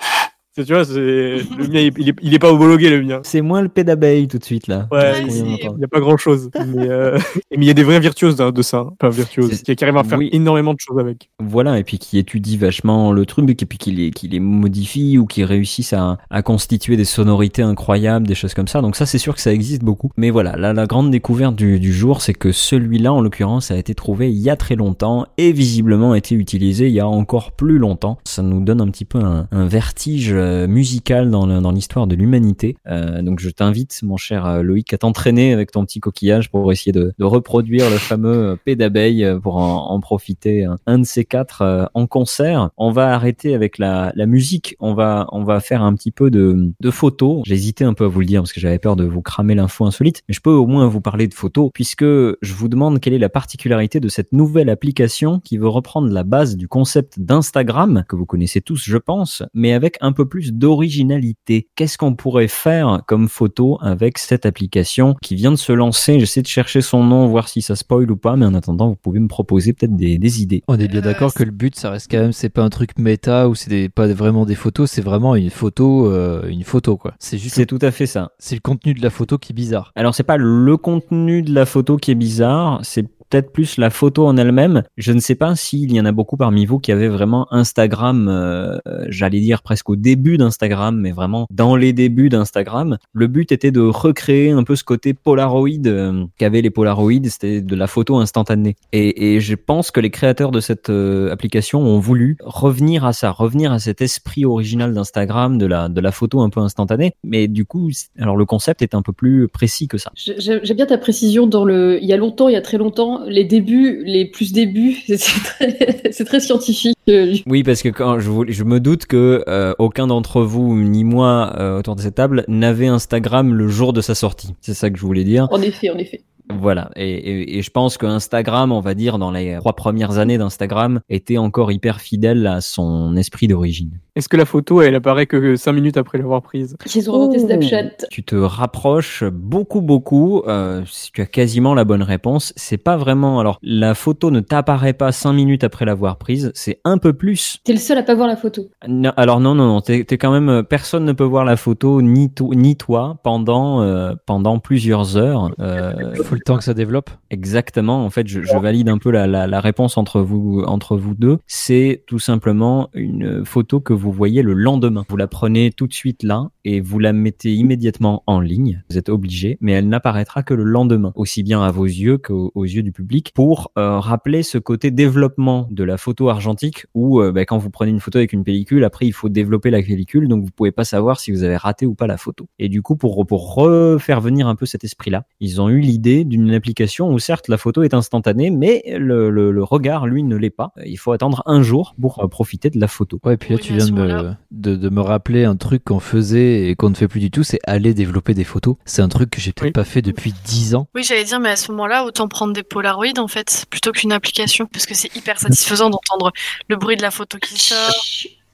C'est- Tu vois, c'est le mien, il, est, il est pas homologué, le mien. c'est moins le P d'abeille tout de suite là. Ouais. Il n'y a pas grand chose. Mais euh, mais il y a des vrais virtuoses de, de ça. hein. Enfin, virtuoses. Qui, qui arrivent à faire oui. énormément de choses avec. Voilà, et puis qui étudient vachement le truc, et puis qui les, qui les modifient ou qui réussissent à, à constituer des sonorités incroyables, des choses comme ça. Donc ça, c'est sûr que ça existe beaucoup. Mais voilà, là, la grande découverte du, du jour, c'est que celui-là, en l'occurrence, a été trouvé il y a très longtemps et visiblement a été utilisé il y a encore plus longtemps. Ça nous donne un petit peu un, un vertige euh, musical dans l'histoire de l'humanité. Euh, donc je t'invite, mon cher euh, Loïc, à t'entraîner avec ton petit coquillage pour essayer de, de reproduire le fameux euh, P d'abeille euh, pour en, en profiter un, un de ces quatre euh, en concert. On va arrêter avec la, la musique. On va on va faire un petit peu de, de photos. J'hésitais un peu à vous le dire parce que j'avais peur de vous cramer l'info insolite, mais je peux au moins vous parler de photos puisque je vous demande quelle est la particularité de cette nouvelle application qui veut reprendre la base du concept d'Instagram que vous connaissez tous, je pense, mais avec un peu plus d'originalité. Qu'est-ce qu'on pourrait faire comme photo avec cette application qui vient de se lancer? J'essaie de chercher son nom, voir si ça spoil ou pas, mais en attendant, vous pouvez me proposer peut-être des, des idées. On est bien Euh, d'accord que le but, ça reste quand même, c'est pas un truc méta ou c'est pas vraiment des photos, c'est vraiment une photo, euh, une photo quoi. C'est juste, C'est tout à fait ça. c'est le contenu de la photo qui est bizarre. Alors c'est pas le contenu de la photo qui est bizarre, c'est peut-être plus la photo en elle-même. Je ne sais pas s'il y en a beaucoup parmi vous qui avaient vraiment Instagram, euh, j'allais dire presque au début d'Instagram, mais vraiment dans les débuts d'Instagram. Le but était de recréer un peu ce côté Polaroid euh, qu'avaient les Polaroid, c'était de la photo instantanée. Et, et je pense que les créateurs de cette euh, application ont voulu revenir à ça, revenir à cet esprit original d'Instagram, de la, de la photo un peu instantanée. Mais du coup, alors le concept est un peu plus précis que ça. J'ai- J'aime bien ta précision dans le. Il y a longtemps, il y a très longtemps, les débuts, les plus débuts, c'est très, scientifique. euh, Oui, parce que quand je, vous- je me doute que euh, aucun d'entre vous, ni moi, euh, autour de cette table, n'avait Instagram le jour de sa sortie. C'est ça que je voulais dire. En effet, en effet. Voilà. Et, et, et je pense que Instagram, on va dire, dans les trois premières années d'Instagram, était encore hyper fidèle à son esprit d'origine. Est-ce que la photo, elle apparaît que 5 minutes après l'avoir prise? Ils ont inventé Snapchat. Tu te rapproches beaucoup, beaucoup. Euh, si tu as quasiment la bonne réponse. C'est pas vraiment. Alors, la photo ne t'apparaît pas cinq minutes après l'avoir prise. C'est un peu plus. T'es le seul à pas voir la photo. Non, alors non, non, non. T'es quand même. Personne ne peut voir la photo ni to- ni toi pendant euh, pendant plusieurs heures. Euh, faut le temps que ça développe. Exactement. En fait, je, je valide un peu la, la, la réponse entre vous entre vous deux. C'est tout simplement une photo que vous voyez le lendemain. Vous la prenez tout de suite là et vous la mettez immédiatement en ligne. Vous êtes obligé, mais elle n'apparaîtra que le lendemain, aussi bien à vos yeux qu'aux aux yeux du public, pour euh, rappeler ce côté développement de la photo argentique où euh, bah, quand vous prenez une photo avec une pellicule, après il faut développer la pellicule, donc vous pouvez pas savoir si vous avez raté ou pas la photo. Et du coup, pour pour refaire venir un peu cet esprit-là, ils ont eu l'idée d'une application où certes la photo est instantanée, mais le, le, le regard lui ne l'est pas. Il faut attendre un jour pour euh, profiter de la photo. Ouais, puis là, Oui, tu viens de me, moment-là. de, de me rappeler un truc qu'on faisait et qu'on ne fait plus du tout, c'est aller développer des photos. C'est un truc que j'ai peut-être Oui. pas fait depuis 10 ans. Oui, j'allais dire, mais à ce moment-là, autant prendre des Polaroids en fait, plutôt qu'une application, parce que c'est hyper satisfaisant d'entendre le bruit de la photo qui sort,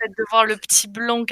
de voir le petit blanc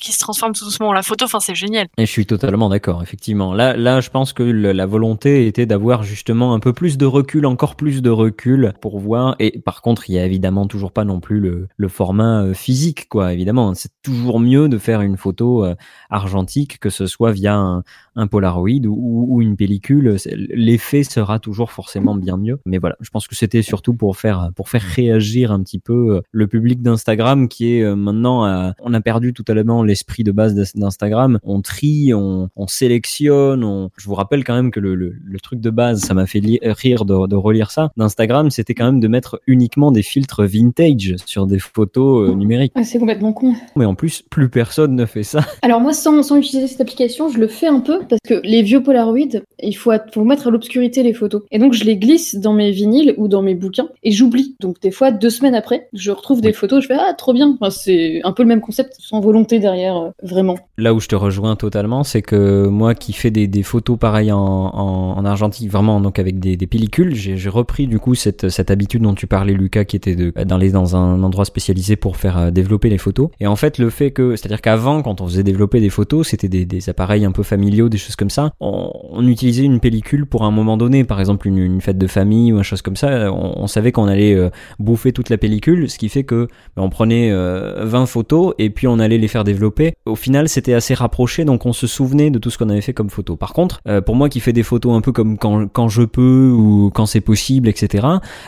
qui se transforme tout doucement en la photo. Enfin, c'est génial. Et je suis totalement d'accord, effectivement. Là, là, je pense que la volonté était d'avoir justement un peu plus de recul, encore plus de recul pour voir. Et par contre, il y a évidemment toujours pas non plus le, le format euh, physique, quoi. Évidemment, c'est toujours mieux de faire une photo euh, argentique, que ce soit via un, un Polaroid ou, ou une pellicule. L'effet sera toujours forcément bien mieux. Mais voilà, je pense que c'était surtout pour faire pour faire réagir un petit peu euh, le public d'Instagram qui est euh, maintenant, euh, on a perdu totalement l'esprit de base d'Ins- d'Instagram. On trie, on, on sélectionne. On... Je vous rappelle quand même que le, le, le truc de base, ça m'a fait rire de, de relire ça. D'Instagram, c'était quand même de mettre uniquement des filtres vintage sur des photos numériques. Ah, c'est complètement con. Mais en plus, plus personne ne fait ça. Alors moi, sans, sans utiliser cette application, je le fais un peu parce que les vieux Polaroid, il faut, faut mettre à l'obscurité les photos. Et donc je les glisse dans mes vinyles ou dans mes bouquins et j'oublie. Donc des fois, deux semaines après, je retrouve des photos, je fais ah trop bien. Enfin, c'est un peu le même concept, sans volonté derrière, euh, vraiment. Là où je te rejoins totalement, c'est que moi qui fais des, des photos pareilles en, en, en argentique, vraiment donc avec des, des pellicules, j'ai repris du coup cette, cette habitude dont tu parlais Lucas, qui était de d'aller dans un endroit spécialisé pour faire euh, développer les photos. Et en fait, le fait que, c'est-à-dire qu'avant, quand on faisait développer des photos, c'était des, des appareils un peu familiaux, des choses comme ça. On, utilisait une pellicule pour un moment donné, par exemple une, fête de famille ou une chose comme ça. On, savait qu'on allait euh, bouffer toute la pellicule, ce qui fait que ben, on prenait euh, 20 photos et puis on allait les faire développer. Au final, c'était assez rapproché, donc on se souvenait de tout ce qu'on avait fait comme photos. Par contre, euh, pour moi qui fais des photos un peu comme quand, je peux ou quand c'est possible, etc.,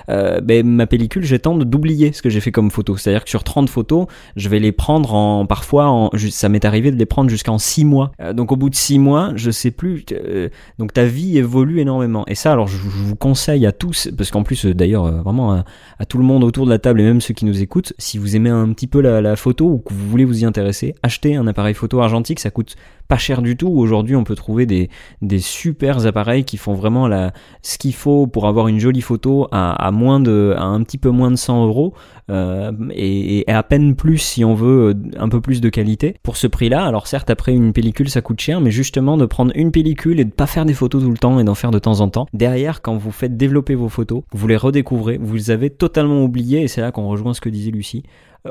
euh, ben, ma pellicule, j'ai tendance d'oublier ce que j'ai fait comme photo. C'est-à-dire que sur 30 photos, je vais les prendre en parfois, ça m'est arrivé de les prendre jusqu'en 6 mois. Donc au bout de 6 mois, je sais plus. euh, donc ta vie évolue énormément. Et ça, alors je, vous conseille à tous, parce qu'en plus, euh, d'ailleurs, euh, vraiment à, à tout le monde autour de la table et même ceux qui nous écoutent, si vous aimez un petit peu la, la photo ou que vous voulez vous y intéresser, achetez un appareil photo argentique, ça coûte pas cher du tout. Aujourd'hui, on peut trouver des, des super appareils qui font vraiment la, ce qu'il faut pour avoir une jolie photo à, à moins de, à un petit peu moins de 100 euros euh, et, à peine plus si on veut euh, un peu plus de qualité pour ce prix-là. Alors certes, après une pellicule, ça coûte cher, mais justement de prendre une pellicule et de pas faire des photos tout le temps et d'en faire de temps en temps. Derrière, quand vous faites développer vos photos, vous les redécouvrez, vous les avez totalement oubliées et c'est là qu'on rejoint ce que disait Lucie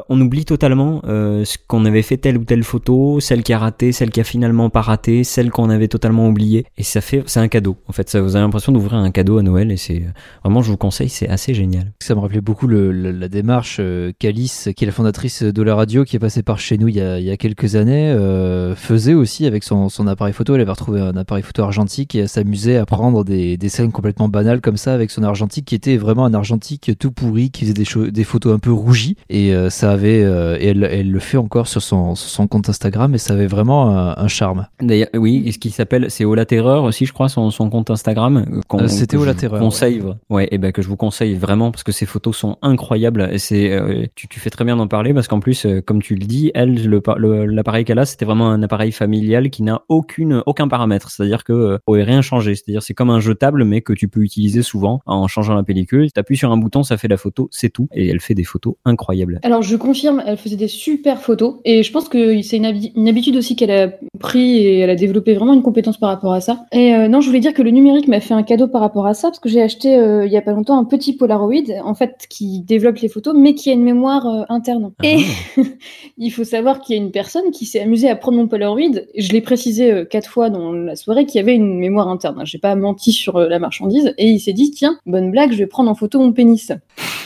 on oublie totalement euh, ce qu'on avait fait telle ou telle photo, celle qui a raté, celle qui a finalement pas raté, celle qu'on avait totalement oubliée. Et ça fait, c'est un cadeau. En fait, ça vous avez l'impression d'ouvrir un cadeau à Noël et c'est vraiment, je vous conseille, c'est assez génial. Ça me rappelait beaucoup le- le- la démarche euh, qu'Alice, qui est la fondatrice de la radio, qui est passée par chez nous il y a, il y a quelques années, euh, faisait aussi avec son, son appareil photo. Elle avait retrouvé un appareil photo argentique et elle s'amusait à prendre des, des scènes complètement banales comme ça avec son argentique qui était vraiment un argentique tout pourri, qui faisait des, des photos un peu rougies. Et euh, ça avait, euh, et elle, elle le fait encore sur son, sur son compte Instagram et ça avait vraiment un, un charme. D'ailleurs, oui, et ce qui s'appelle, c'est Ola Terreur aussi, je crois, son, son compte Instagram. euh, Euh, c'était Ola Terreur, Conseille, ouais, et ben que je vous conseille vraiment parce que ces photos sont incroyables. Et c'est, euh, tu, tu fais très bien d'en parler parce qu'en plus, euh, comme tu le dis, elle, le, par- le- l'appareil qu'elle a, c'était vraiment un appareil familial qui n'a aucune, aucun paramètre. C'est-à-dire que euh, pourrait rien changer. C'est-à-dire c'est comme un jetable mais que tu peux utiliser souvent en changeant la pellicule. Tu appuies sur un bouton, ça fait la photo, c'est tout. Et elle fait des photos incroyables. Alors je confirme, elle faisait des super photos et je pense que c'est une, habi- une habitude aussi qu'elle a pris et elle a développé vraiment une compétence par rapport à ça. Et euh, non, je voulais dire que le numérique m'a fait un cadeau par rapport à ça parce que j'ai acheté euh, il y a pas longtemps un petit Polaroid en fait qui développe les photos mais qui a une mémoire euh, interne. Et il faut savoir qu'il y a une personne qui s'est amusée à prendre mon Polaroid. Je l'ai précisé quatre fois dans la soirée qu'il y avait une mémoire interne. J'ai pas menti sur la marchandise et il s'est dit tiens bonne blague, je vais prendre en photo mon pénis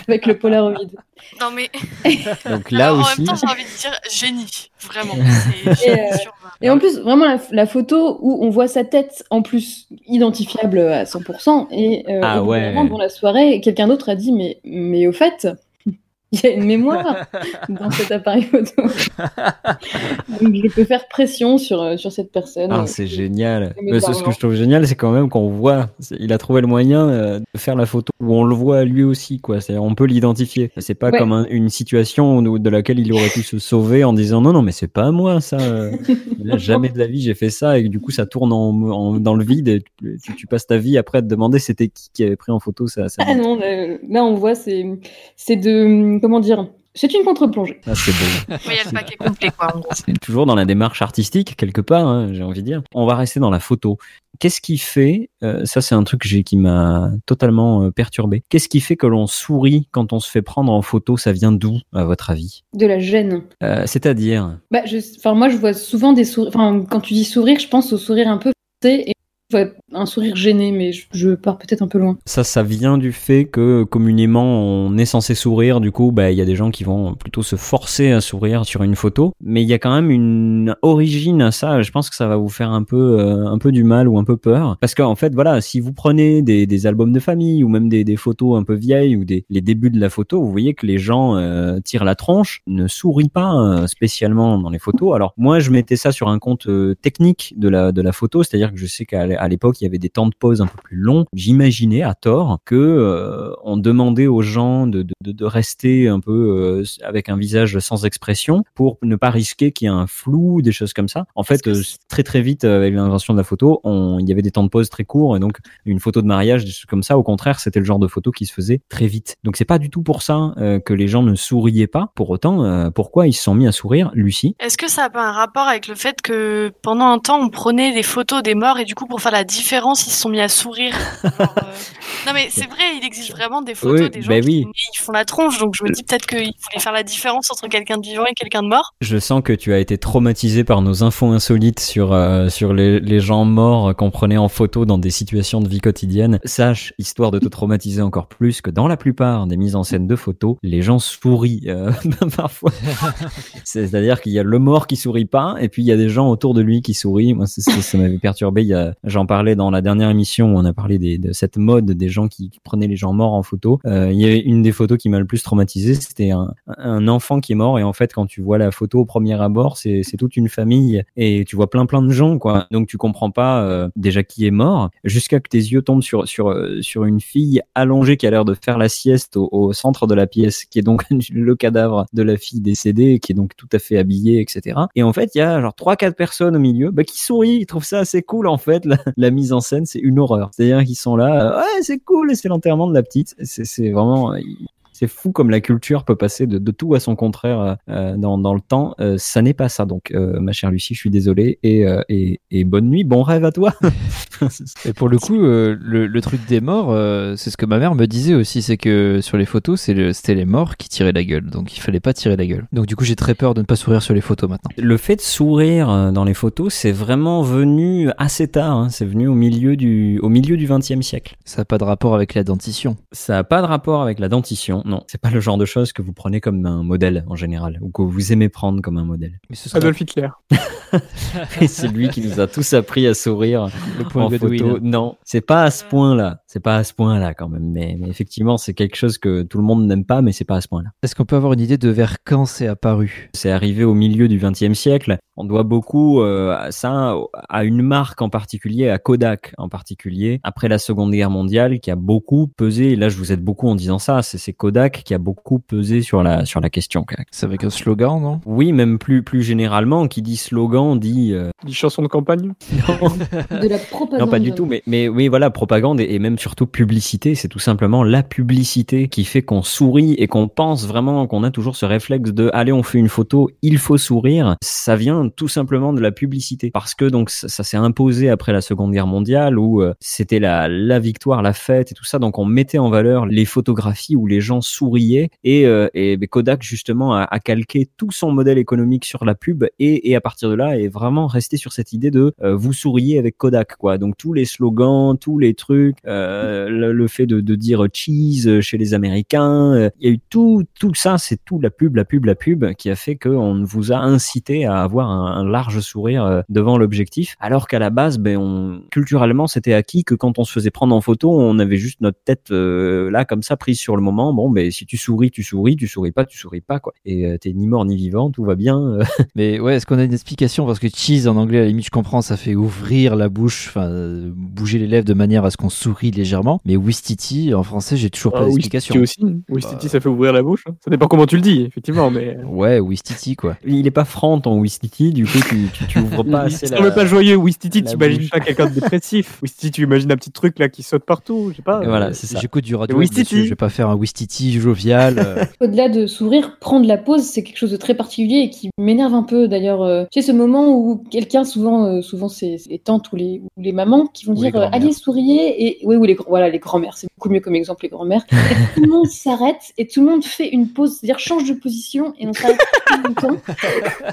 avec le Polaroid. Non mais Donc là Alors, en même temps, j'ai envie de dire génie, vraiment. C'est Et, génie euh, sur- Et en plus, vraiment, la, la photo où on voit sa tête, en plus, identifiable à 100%, et euh, Ah au ouais. moment, dans la soirée, quelqu'un d'autre a dit, mais, mais au fait, il y a une mémoire dans cet appareil photo. Donc, je peux faire pression sur, euh, sur cette personne. Ah, c'est génial. Mais ce, ce que je trouve génial, c'est quand même qu'on voit, il a trouvé le moyen euh, de faire la photo où on le voit lui aussi, quoi. On peut l'identifier. C'est pas Ouais. comme un- une situation de laquelle il aurait pu se sauver en disant non, non, mais c'est pas moi ça. euh. Là, jamais de la vie j'ai fait ça et du coup ça tourne en, en- dans le vide et tu, tu passes ta vie après à te demander c'était qui qui avait pris en photo ça. ça Ah non, là, là, on voit, c'est de. Comment dire C'est une contre-plongée. Ah, c'est beau. Oui, il y a le paquet complet, quoi, en gros. C'est toujours dans la démarche artistique quelque part, hein, j'ai envie de dire. On va rester dans la photo. Qu'est-ce qui fait, euh, ça c'est un truc qui m'a totalement euh, perturbé. Qu'est-ce qui fait que l'on sourit quand on se fait prendre en photo? Ça vient d'où, à votre avis? De la gêne. Euh, C'est-à-dire? Bah, je, moi, je vois souvent des sourires. Quand tu dis sourire, je pense au sourire un peu forcé et vois un sourire gêné, mais je, pars peut-être un peu loin. Ça, ça vient du fait que communément on est censé sourire. Du coup, bah il y a des gens qui vont plutôt se forcer à sourire sur une photo. Mais il y a quand même une origine à ça. Je pense que ça va vous faire un peu, euh, un peu du mal ou un peu peur, parce qu'en fait, voilà, si vous prenez des, albums de famille ou même des, photos un peu vieilles ou des les débuts de la photo, vous voyez que les gens euh, tirent la tronche, ne sourient pas euh, spécialement dans les photos. Alors moi, je mettais ça sur un compte technique de la de la photo, c'est-à-dire que je sais qu'à à l'époque il y avait des temps de pause un peu plus longs. J'imaginais à tort que euh, on demandait aux gens de, de, de- rester un peu euh, avec un visage sans expression pour ne pas risquer qu'il y ait un flou, des choses comme ça. En fait, euh, très très vite euh, avec l'invention de la photo, on, il y avait des temps de pause très courts et donc une photo de mariage, des choses comme ça. Au contraire, c'était le genre de photo qui se faisait très vite. Donc c'est pas du tout pour ça euh, que les gens ne souriaient pas. Pour autant, euh, pourquoi ils se sont mis à sourire, Lucie? Est-ce que ça a pas un rapport avec le fait que pendant un temps on prenait des photos des morts et du coup pour faire la différence ils se sont mis à sourire Genre, euh, Non mais c'est vrai, il existe vraiment des photos Oui, des gens bah qui oui. ils font la tronche donc je me dis peut-être qu'ils voulaient faire la différence entre quelqu'un de vivant et quelqu'un de mort. Je sens que tu as été traumatisé par nos infos insolites sur, euh, sur les, les gens morts qu'on prenait en photo dans des situations de vie quotidienne. Sache, histoire de te traumatiser encore plus, que dans la plupart des mises en scène de photos, les gens sourient euh, parfois. C'est-à-dire qu'il y a le mort qui sourit pas, et puis il y a des gens autour de lui qui sourient. Moi, c'est- ça m'avait perturbé. Il y a- J'en parlais dans la dernière émission où on a parlé de cette mode des gens qui, prenaient les gens morts en photo. Euh, il y avait une des photos qui m'a le plus traumatisé, c'était un, enfant qui est mort, et en fait, quand tu vois la photo au premier abord, c'est toute une famille, et tu vois plein plein de gens, quoi. Donc tu comprends pas euh, déjà qui est mort, jusqu'à que tes yeux tombent sur sur euh, sur une fille allongée qui a l'air de faire la sieste au, au centre de la pièce, qui est donc le cadavre de la fille décédée, qui est donc tout à fait habillée, etc. Et en fait, il y a genre trois quatre personnes au milieu, bah, qui sourient, ils trouvent ça assez cool en fait. La, la mise en scène, c'est une horreur. C'est-à-dire qu'ils sont là, euh, ouais, c'est cool, et c'est l'enterrement de la petite. C'est vraiment c'est fou comme la culture peut passer de, de tout à son contraire euh, euh, dans, dans le temps. Euh, ça n'est pas ça. Donc, euh, ma chère Lucie, je suis désolé. Et, euh, et, et bonne nuit, bon rêve à toi. Et pour le coup, euh, le, le truc des morts, euh, c'est ce que ma mère me disait aussi, c'est que sur les photos, c'est le- c'était les morts qui tiraient la gueule, donc il fallait pas tirer la gueule. Donc du coup, j'ai très peur de ne pas sourire sur les photos maintenant. Le fait de sourire dans les photos, c'est vraiment venu assez tard. hein. C'est venu au milieu du au milieu du XXe siècle. Ça n'a pas de rapport avec la dentition. Ça n'a pas de rapport avec la dentition. Non, c'est pas le genre de choses que vous prenez comme un modèle en général ou que vous aimez prendre comme un modèle. Mais ce serait Adolf Hitler. Et c'est lui qui nous a tous appris à sourire le point en Godwin. photo. Non, c'est pas à ce point-là. C'est pas à ce point-là quand même. Mais, mais effectivement, c'est quelque chose que tout le monde n'aime pas, mais c'est pas à ce point-là. Est-ce qu'on peut avoir une idée de vers quand c'est apparu? C'est arrivé au milieu du XXe siècle. On doit beaucoup euh, à ça à une marque en particulier, à Kodak en particulier, après la Seconde Guerre mondiale, qui a beaucoup pesé. Et là, je vous aide beaucoup en disant ça. C'est Kodak qui a beaucoup pesé sur la sur la question. C'est avec un slogan, non? Oui, même plus plus généralement, qui dit slogan dit euh, Des chansons de campagne? De la propagande. Non, pas du tout, mais, mais oui, voilà, propagande et, et même surtout publicité, c'est tout simplement la publicité qui fait qu'on sourit et qu'on pense vraiment qu'on a toujours ce réflexe de allez, on fait une photo, il faut sourire. Ça vient tout simplement de la publicité parce que donc ça, s'est imposé après la Seconde Guerre mondiale où euh, c'était la, la victoire, la fête et tout ça. Donc on mettait en valeur les photographies où les gens souriaient et, euh, et Kodak justement a, a calqué tout son modèle économique sur la pub et, et à partir de là est vraiment resté sur cette idée de euh, vous souriez avec Kodak quoi. Donc tous les slogans, tous les trucs, euh, le, le fait de, de dire cheese chez les Américains, euh, il y a eu tout tout ça, c'est tout la pub, la pub, la pub qui a fait qu'on vous a incité à avoir un, un large sourire euh, devant l'objectif, alors qu'à la base, ben on culturellement c'était acquis que quand on se faisait prendre en photo, on avait juste notre tête euh, là comme ça prise sur le moment. Bon, ben si tu souris, tu souris, tu souris pas, tu souris pas quoi. Et euh, t'es ni mort ni vivant, tout va bien. euh. Mais ouais, est-ce qu'on a une explication? Parce que cheese en anglais, à la limite, je comprends, ça fait ouvrir la bouche, enfin, bouger les lèvres de manière à ce qu'on sourit légèrement. Mais Wistiti, en français, j'ai toujours pas Ah, d'explication. Wistiti aussi. Wistiti, ça fait ouvrir la bouche. hein. Ça dépend comment tu le dis, effectivement, mais. Ouais, Wistiti, quoi. Il est pas franc ton Wistiti, du coup tu, tu, tu ouvres pas assez Tu la... pas joyeux, Wistiti, t'imagines pas quelqu'un de dépressif. Wistiti, tu imagines un petit truc là qui saute partout, je sais pas. Et voilà, euh, c'est ça. J'écoute du radio, Wistiti. je vais pas faire un Wistiti jovial. euh. Au-delà de sourire, prendre la pause, c'est quelque chose de très particulier et qui m'énerve un peu. D'ailleurs, euh, tu sais, ce moment où quelqu'un, souvent, euh, souvent c'est les tantes ou les, ou les mamans, qui vont Ou dire euh, allez souriez et oui, ou les voilà les grands-mères, c'est beaucoup mieux comme exemple les grands-mères. Et tout le monde s'arrête et tout le monde fait une pause, c'est-à-dire change de position et on s'arrête tout le temps.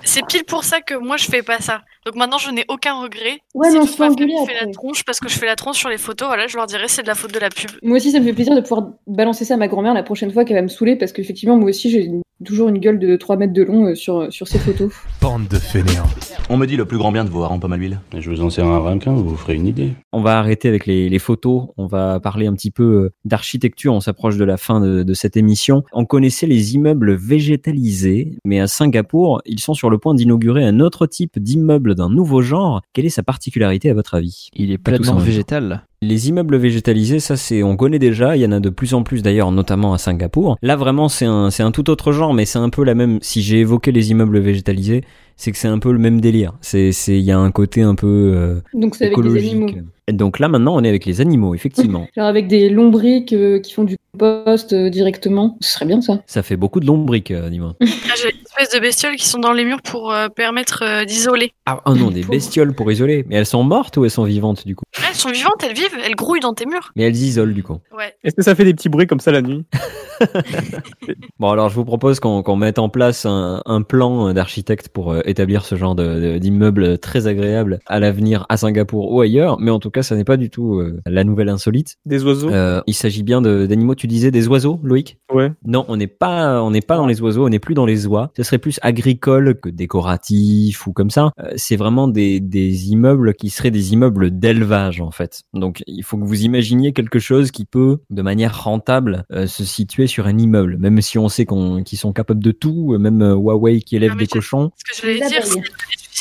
C'est pile pour ça que moi je fais pas ça. Donc maintenant je n'ai aucun regret. Ouais, si mais on se fait engueuler fait après. la tronche parce que je fais la tronche sur les photos, voilà, je leur dirais c'est de la faute de la pub. Moi aussi, ça me fait plaisir de pouvoir balancer ça à ma grand-mère la prochaine fois qu'elle va me saouler parce qu'effectivement, moi aussi, j'ai une- toujours une gueule de 3 mètres de long euh, sur, sur ces photos. Bande de fainéants. On me dit le plus grand bien de vos harengs pomme à l'huile. Je vous en sers un ramequin, vous vous ferez une idée. On va arrêter avec les, les photos. On va parler un petit peu euh, d'architecture. On s'approche de la fin de, de cette émission. On connaissait les immeubles végétalisés, mais à Singapour, ils sont sur le point d'inaugurer un autre type d'immeuble d'un nouveau genre. Quelle est sa particularité à votre avis? Il est Pas en pleinement végétal. Les immeubles végétalisés, ça c'est, on connaît déjà. Il y en a de plus en plus d'ailleurs, notamment à Singapour. Là vraiment, c'est un, c'est un tout autre genre, mais c'est un peu la même. Si j'ai évoqué les immeubles végétalisés, c'est que c'est un peu le même délire. C'est, c'est, il y a un côté un peu euh, Donc, c'est avec des écologique. animaux. Et donc là maintenant, on est avec les animaux, effectivement. Genre avec des lombriques euh, qui font du compost euh, directement. Ce serait bien ça. ça fait beaucoup de lombriques, euh, dis-moi. Ah, J'ai une espèce de bestioles qui sont dans les murs pour euh, permettre euh, d'isoler. Ah oh non, des bestioles pour isoler. Mais elles sont mortes ou elles sont vivantes du coup? Elles sont vivantes, elles vivent, elles grouillent dans tes murs. Mais elles isolent du coup. Ouais. Est-ce que ça fait des petits bruits comme ça la nuit? Bon alors je vous propose qu'on mette en place un, un plan d'architecte pour euh, établir ce genre de- de- d'immeuble très agréable à l'avenir à Singapour ou ailleurs. Mais en tout cas, ça n'est pas du tout euh, la nouvelle insolite. Des oiseaux Euh, il s'agit bien d'animaux. Tu disais des oiseaux, Loïc? Ouais. Non, on n'est pas, on n'est pas dans les oiseaux, on n'est plus dans les oies. Ce serait plus agricole que décoratif ou comme ça. Euh, c'est vraiment des, des immeubles qui seraient des immeubles d'élevage en fait. Donc il faut que vous imaginiez quelque chose qui peut, de manière rentable, euh, se situer sur un immeuble. Même si on sait qu'on, qu'ils sont capables de tout, euh, même euh, Huawei qui élève Ah, des cochons. Ce que je voulais dire, c'est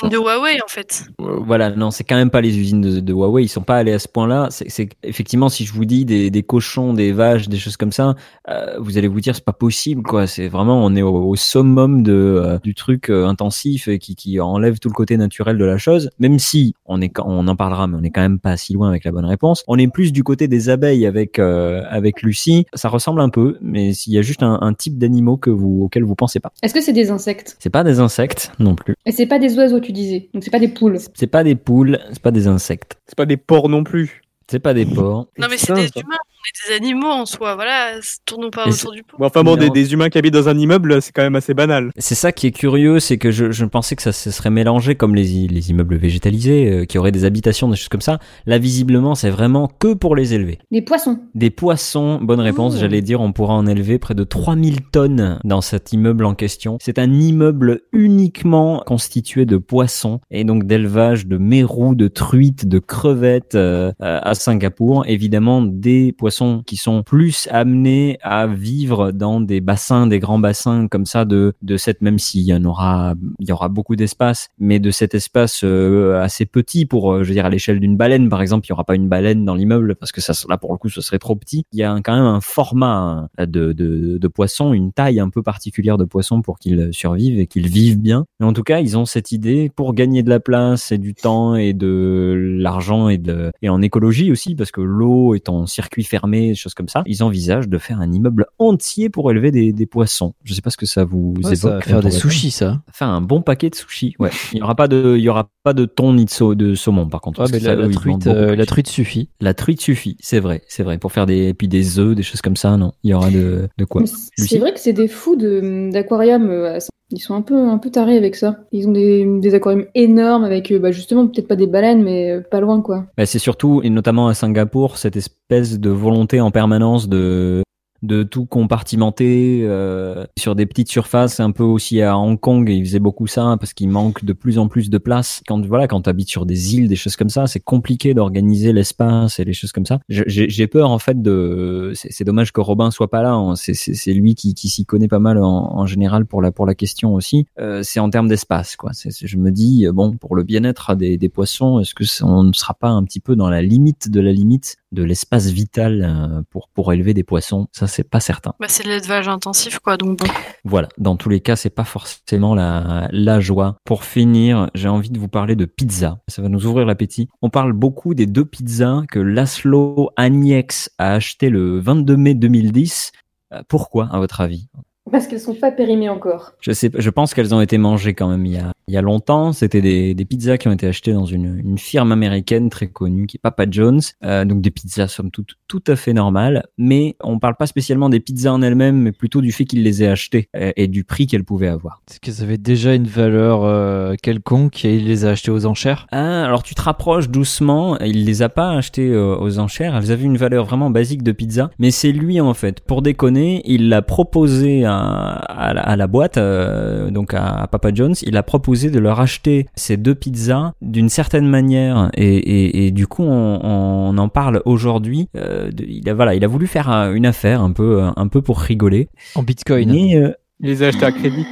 usines de Huawei en fait. Euh, Voilà, non, c'est quand même pas les usines de, de Huawei. Ils sont pas allés à ce point-là. C'est, c'est effectivement, si je vous dis des, des cochons, des vaches, des choses comme ça, euh, vous allez vous dire c'est pas possible, quoi. C'est vraiment, on est au, au summum de euh, du truc euh, intensif et qui, qui enlève tout le côté naturel de la chose. Même si on est, on en parlera, mais on est quand même pas si loin avec la bonne réponse. On est plus du côté des abeilles avec euh, avec Lucie. Ça ressemble un peu, mais s'il y a juste un, un type d'animaux que vous auquel vous pensez pas. Est-ce que c'est des insectes? C'est pas des insectes non plus. Et c'est pas des oiseaux, tu disais. Donc c'est pas des poules. C'est pas des poules, c'est pas des insectes. C'est pas des porcs non plus. C'est pas des porcs. Non mais c'est des humains, est des animaux en soi, voilà, tournons pas autour du pot. Bon, enfin bon, des, des humains qui habitent dans un immeuble, c'est quand même assez banal. C'est ça qui est curieux, c'est que je, je pensais que ça se serait mélangé comme les, i- les immeubles végétalisés, euh, qui auraient des habitations, des choses comme ça. Là, visiblement, c'est vraiment que pour les élever. Des poissons. Des poissons, bonne réponse, Oh. j'allais dire, on pourra en élever près de 3000 tonnes dans cet immeuble en question. C'est un immeuble uniquement constitué de poissons et donc d'élevage de mérous, de truites, de crevettes euh, euh, à Singapour. Évidemment, des poissons qui sont plus amenés à vivre dans des bassins, des grands bassins comme ça de, de cette, même s'il y en aura, il y aura beaucoup d'espace, mais de cet espace euh, assez petit pour, euh, je veux dire, à l'échelle d'une baleine, par exemple, il y aura pas une baleine dans l'immeuble parce que ça, là, pour le coup, ce serait trop petit. Il y a quand même un format hein, de, de, de poisson, une taille un peu particulière de poisson pour qu'ils survivent et qu'ils vivent bien. Mais en tout cas, ils ont cette idée pour gagner de la place et du temps et de l'argent et de, et en écologie aussi parce que l'eau est en circuit fermé, des choses comme ça. Ils envisagent de faire un immeuble entier pour élever des, des poissons. Je sais pas ce que ça vous Ouais, évoque. ça va faire des sushis, ça. Faire un bon paquet de sushis. Ouais. Il y aura pas de, il y aura pas de thon ni de, sau- de saumon par contre. Mais la, ça, la truite, euh, la truite suffit. La truite suffit, c'est vrai, c'est vrai. Pour faire des, et puis des œufs, des choses comme ça, non. Il y aura de, de quoi. C'est vrai que c'est des fous d'aquarium. euh, à. Ils sont un peu, un peu tarés avec ça. Ils ont des, aquariums énormes avec, euh, bah, justement, peut-être pas des baleines, mais euh, pas loin, quoi. Bah, c'est surtout, et notamment à Singapour, cette espèce de volonté en permanence de de tout compartimenter euh, sur des petites surfaces, un peu aussi à Hong Kong, ils faisaient beaucoup ça parce qu'il manque de plus en plus de place. Quand voilà, quand habites sur des îles, des choses comme ça, c'est compliqué d'organiser l'espace et les choses comme ça. J'ai peur en fait de, c'est dommage que Robin soit pas là. hein. C'est lui qui, qui s'y connaît pas mal en, en général pour la pour la question aussi. Euh, c'est en termes d'espace quoi. Je me dis bon pour le bien-être des, des poissons, est-ce que on ne sera pas un petit peu dans la limite de la limite? De l'espace vital euh, pour pour élever des poissons Ça c'est pas certain. Bah, c'est de l'élevage intensif, quoi. Donc bon. Voilà, dans tous les cas, c'est pas forcément la, la joie. Pour finir, j'ai envie de vous parler de pizza. Ça va nous ouvrir l'appétit. On parle beaucoup des deux pizzas que Laszlo Agnex a acheté le 22 mai 2010. Euh, Pourquoi, à votre avis? Parce qu'elles sont pas périmées encore. Je sais, pas, je pense qu'elles ont été mangées quand même il y a, il y a longtemps. C'était des, des pizzas qui ont été achetées dans une, une firme américaine très connue qui est Papa John's. Euh, donc des pizzas somme toute tout à fait normales. Mais on parle pas spécialement des pizzas en elles-mêmes, mais plutôt du fait qu'il les ait achetées euh, et du prix qu'elles pouvaient avoir. Est-ce qu'elles avaient déjà une valeur euh, quelconque et il les a achetées aux enchères? Ah, alors tu te rapproches doucement. Il les a pas achetées euh, aux enchères. Elles avaient une valeur vraiment basique de pizza. Mais c'est lui en fait. Pour déconner, il l'a proposé à, à, la, à la boîte, euh, donc à, Papa John's. Il a proposé de leur acheter ces deux pizzas d'une certaine manière. Et, et, et du coup, on, on en parle aujourd'hui. Euh, il a voilà, il a voulu faire une affaire un peu, un peu pour rigoler. En bitcoin Mais euh, Il les a achetés à crédit.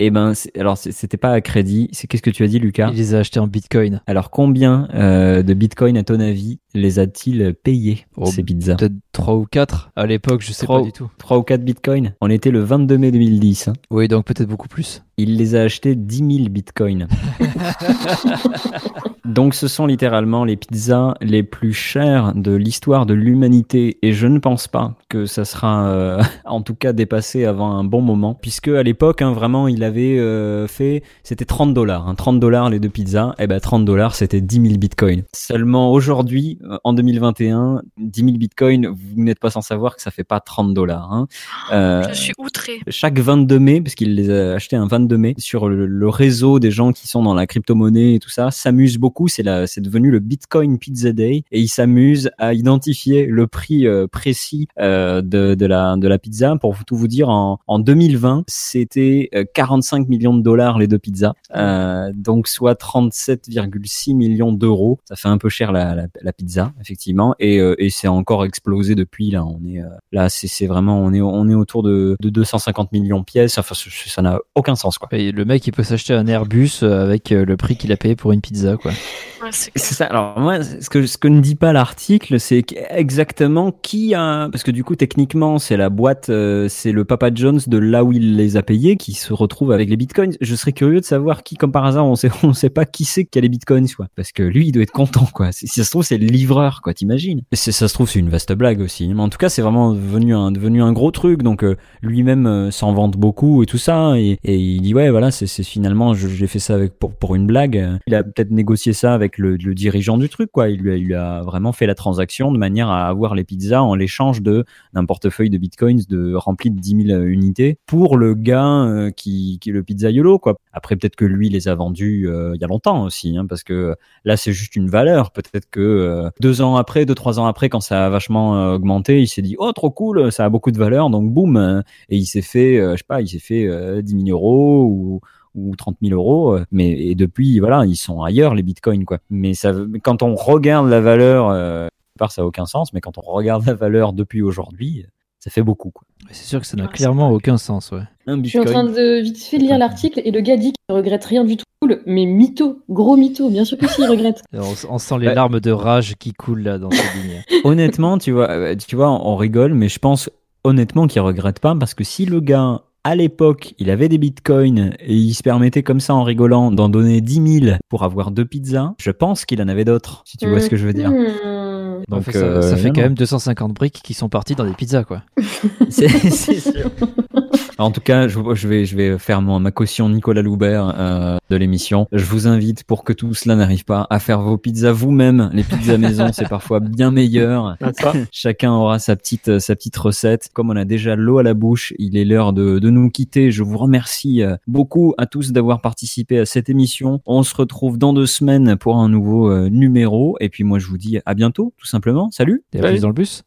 eh ben, alors c'était pas à crédit. C'est qu'est-ce que tu as dit, Lucas? Il les a achetés en bitcoin. Alors combien euh, de bitcoins à ton avis? Les a-t-il payés Oh, ces pizzas Peut-être 3 ou 4 à l'époque, je sais Trois pas ou- du tout. 3 ou 4 bitcoins On était le 22 mai 2010. hein. Oui, donc peut-être beaucoup plus. Il les a achetés 10 000 bitcoins. Donc ce sont littéralement les pizzas les plus chères de l'histoire de l'humanité et je ne pense pas que ça sera euh, en tout cas dépassé avant un bon moment puisque à l'époque hein, vraiment il avait euh, fait c'était 30 dollars hein, 30 dollars les deux pizzas et ben 30 dollars c'était 10 000 bitcoins. Seulement aujourd'hui en 2021 10 000 bitcoins vous n'êtes pas sans savoir que ça fait pas 30 dollars hein. Euh, Je suis outré. chaque 22 mai, parce qu'il les a achetés un 22 mai, sur le, le réseau des gens qui sont dans la crypto-monnaie et tout ça, s'amusent beaucoup. C'est devenu le Bitcoin Pizza Day et ils s'amusent à identifier le prix euh, précis euh, de, de la, de la pizza. Pour tout vous dire, en, en 2020, c'était euh, 45 millions de dollars les deux pizzas, euh, donc soit 37,6 millions d'euros. Ça fait un peu cher la, la, la pizza, effectivement, et, euh, et c'est encore explosé depuis. Là, on est euh, là, c'est c'est vraiment, on est, on est autour de, de 250 millions de pièces. Enfin, ça- n'a aucun sens, quoi. Et le mec, il peut s'acheter un Airbus euh, avec le prix qu'il a payé pour une pizza, quoi. Ouais, c'est ça. Alors moi, ce que ce que ne dit pas l'article, c'est exactement qui a, parce que du coup techniquement c'est la boîte, euh, c'est le Papa John's de là où il les a payés qui se retrouve avec les bitcoins. Je serais curieux de savoir qui, comme par hasard, on sait on sait pas qui c'est qui a les bitcoins, quoi. Parce que lui, il doit être content, quoi. Si ça se trouve, c'est livreur, quoi. T'imagines? Ça se trouve, c'est une vaste blague aussi. Mais en tout cas, c'est vraiment devenu un devenu un gros truc. Donc euh, lui-même euh, s'en vante beaucoup et tout ça. Et, et il dit ouais, voilà, c'est finalement, j'ai fait ça avec pour pour une blague. Euh, Il a peut-être négocié ça avec le, le dirigeant du truc, quoi. Il lui, a, il a vraiment fait la transaction de manière à avoir les pizzas en l'échange d'un portefeuille de bitcoins de rempli de 10 000 unités pour le gars euh, qui, qui est le pizzaiolo, quoi. Après, peut-être que lui les a vendus euh, il y a longtemps aussi, hein, parce que là, c'est juste une valeur. Peut-être que euh, deux ans après, deux trois ans après, quand ça a vachement euh, augmenté, il s'est dit oh trop cool, ça a beaucoup de valeur, donc boum, euh, et il s'est fait, euh, je sais pas, il s'est fait euh, 10 000 euros ou ou 30 000 euros, mais et depuis voilà ils sont ailleurs les bitcoins quoi. Mais ça, quand on regarde la valeur, euh, part ça a aucun sens, mais quand on regarde la valeur depuis aujourd'hui, ça fait beaucoup quoi. C'est sûr que ça n'a Ouais, c'est clairement aucun sens, ouais. Un Je suis en train de vite fait lire l'article et le gars dit qu'il ne regrette rien du tout. Mais mytho, gros mytho, bien sûr que si, il regrette. Et On, on sent les Ouais. larmes de rage qui coulent là dans ces lignes. honnêtement, tu vois, euh, tu vois, on rigole, mais je pense honnêtement qu'il regrette pas parce que si le gars à l'époque, il avait des bitcoins et il se permettait comme ça en rigolant d'en donner 10 000 pour avoir deux pizzas, je pense qu'il en avait d'autres, si tu vois ce que je veux dire. Hmm. Donc, ça, euh, ça fait non, quand même 250 briques qui sont parties dans des pizzas, quoi. C'est c'est En tout cas, je, je vais, je vais faire mon, ma caution Nicolas Loubert euh, de l'émission. Je vous invite, pour que tout cela n'arrive pas, à faire vos pizzas vous-même. Les pizzas maison, c'est parfois bien meilleur. Ah. Chacun aura sa petite, sa petite recette. Comme on a déjà l'eau à la bouche, il est l'heure de, de nous quitter. Je vous remercie euh, beaucoup à tous d'avoir participé à cette émission. On se retrouve dans deux semaines pour un nouveau euh, numéro. Et puis moi, je vous dis à bientôt, tout simplement. Salut Et à plus dans le bus?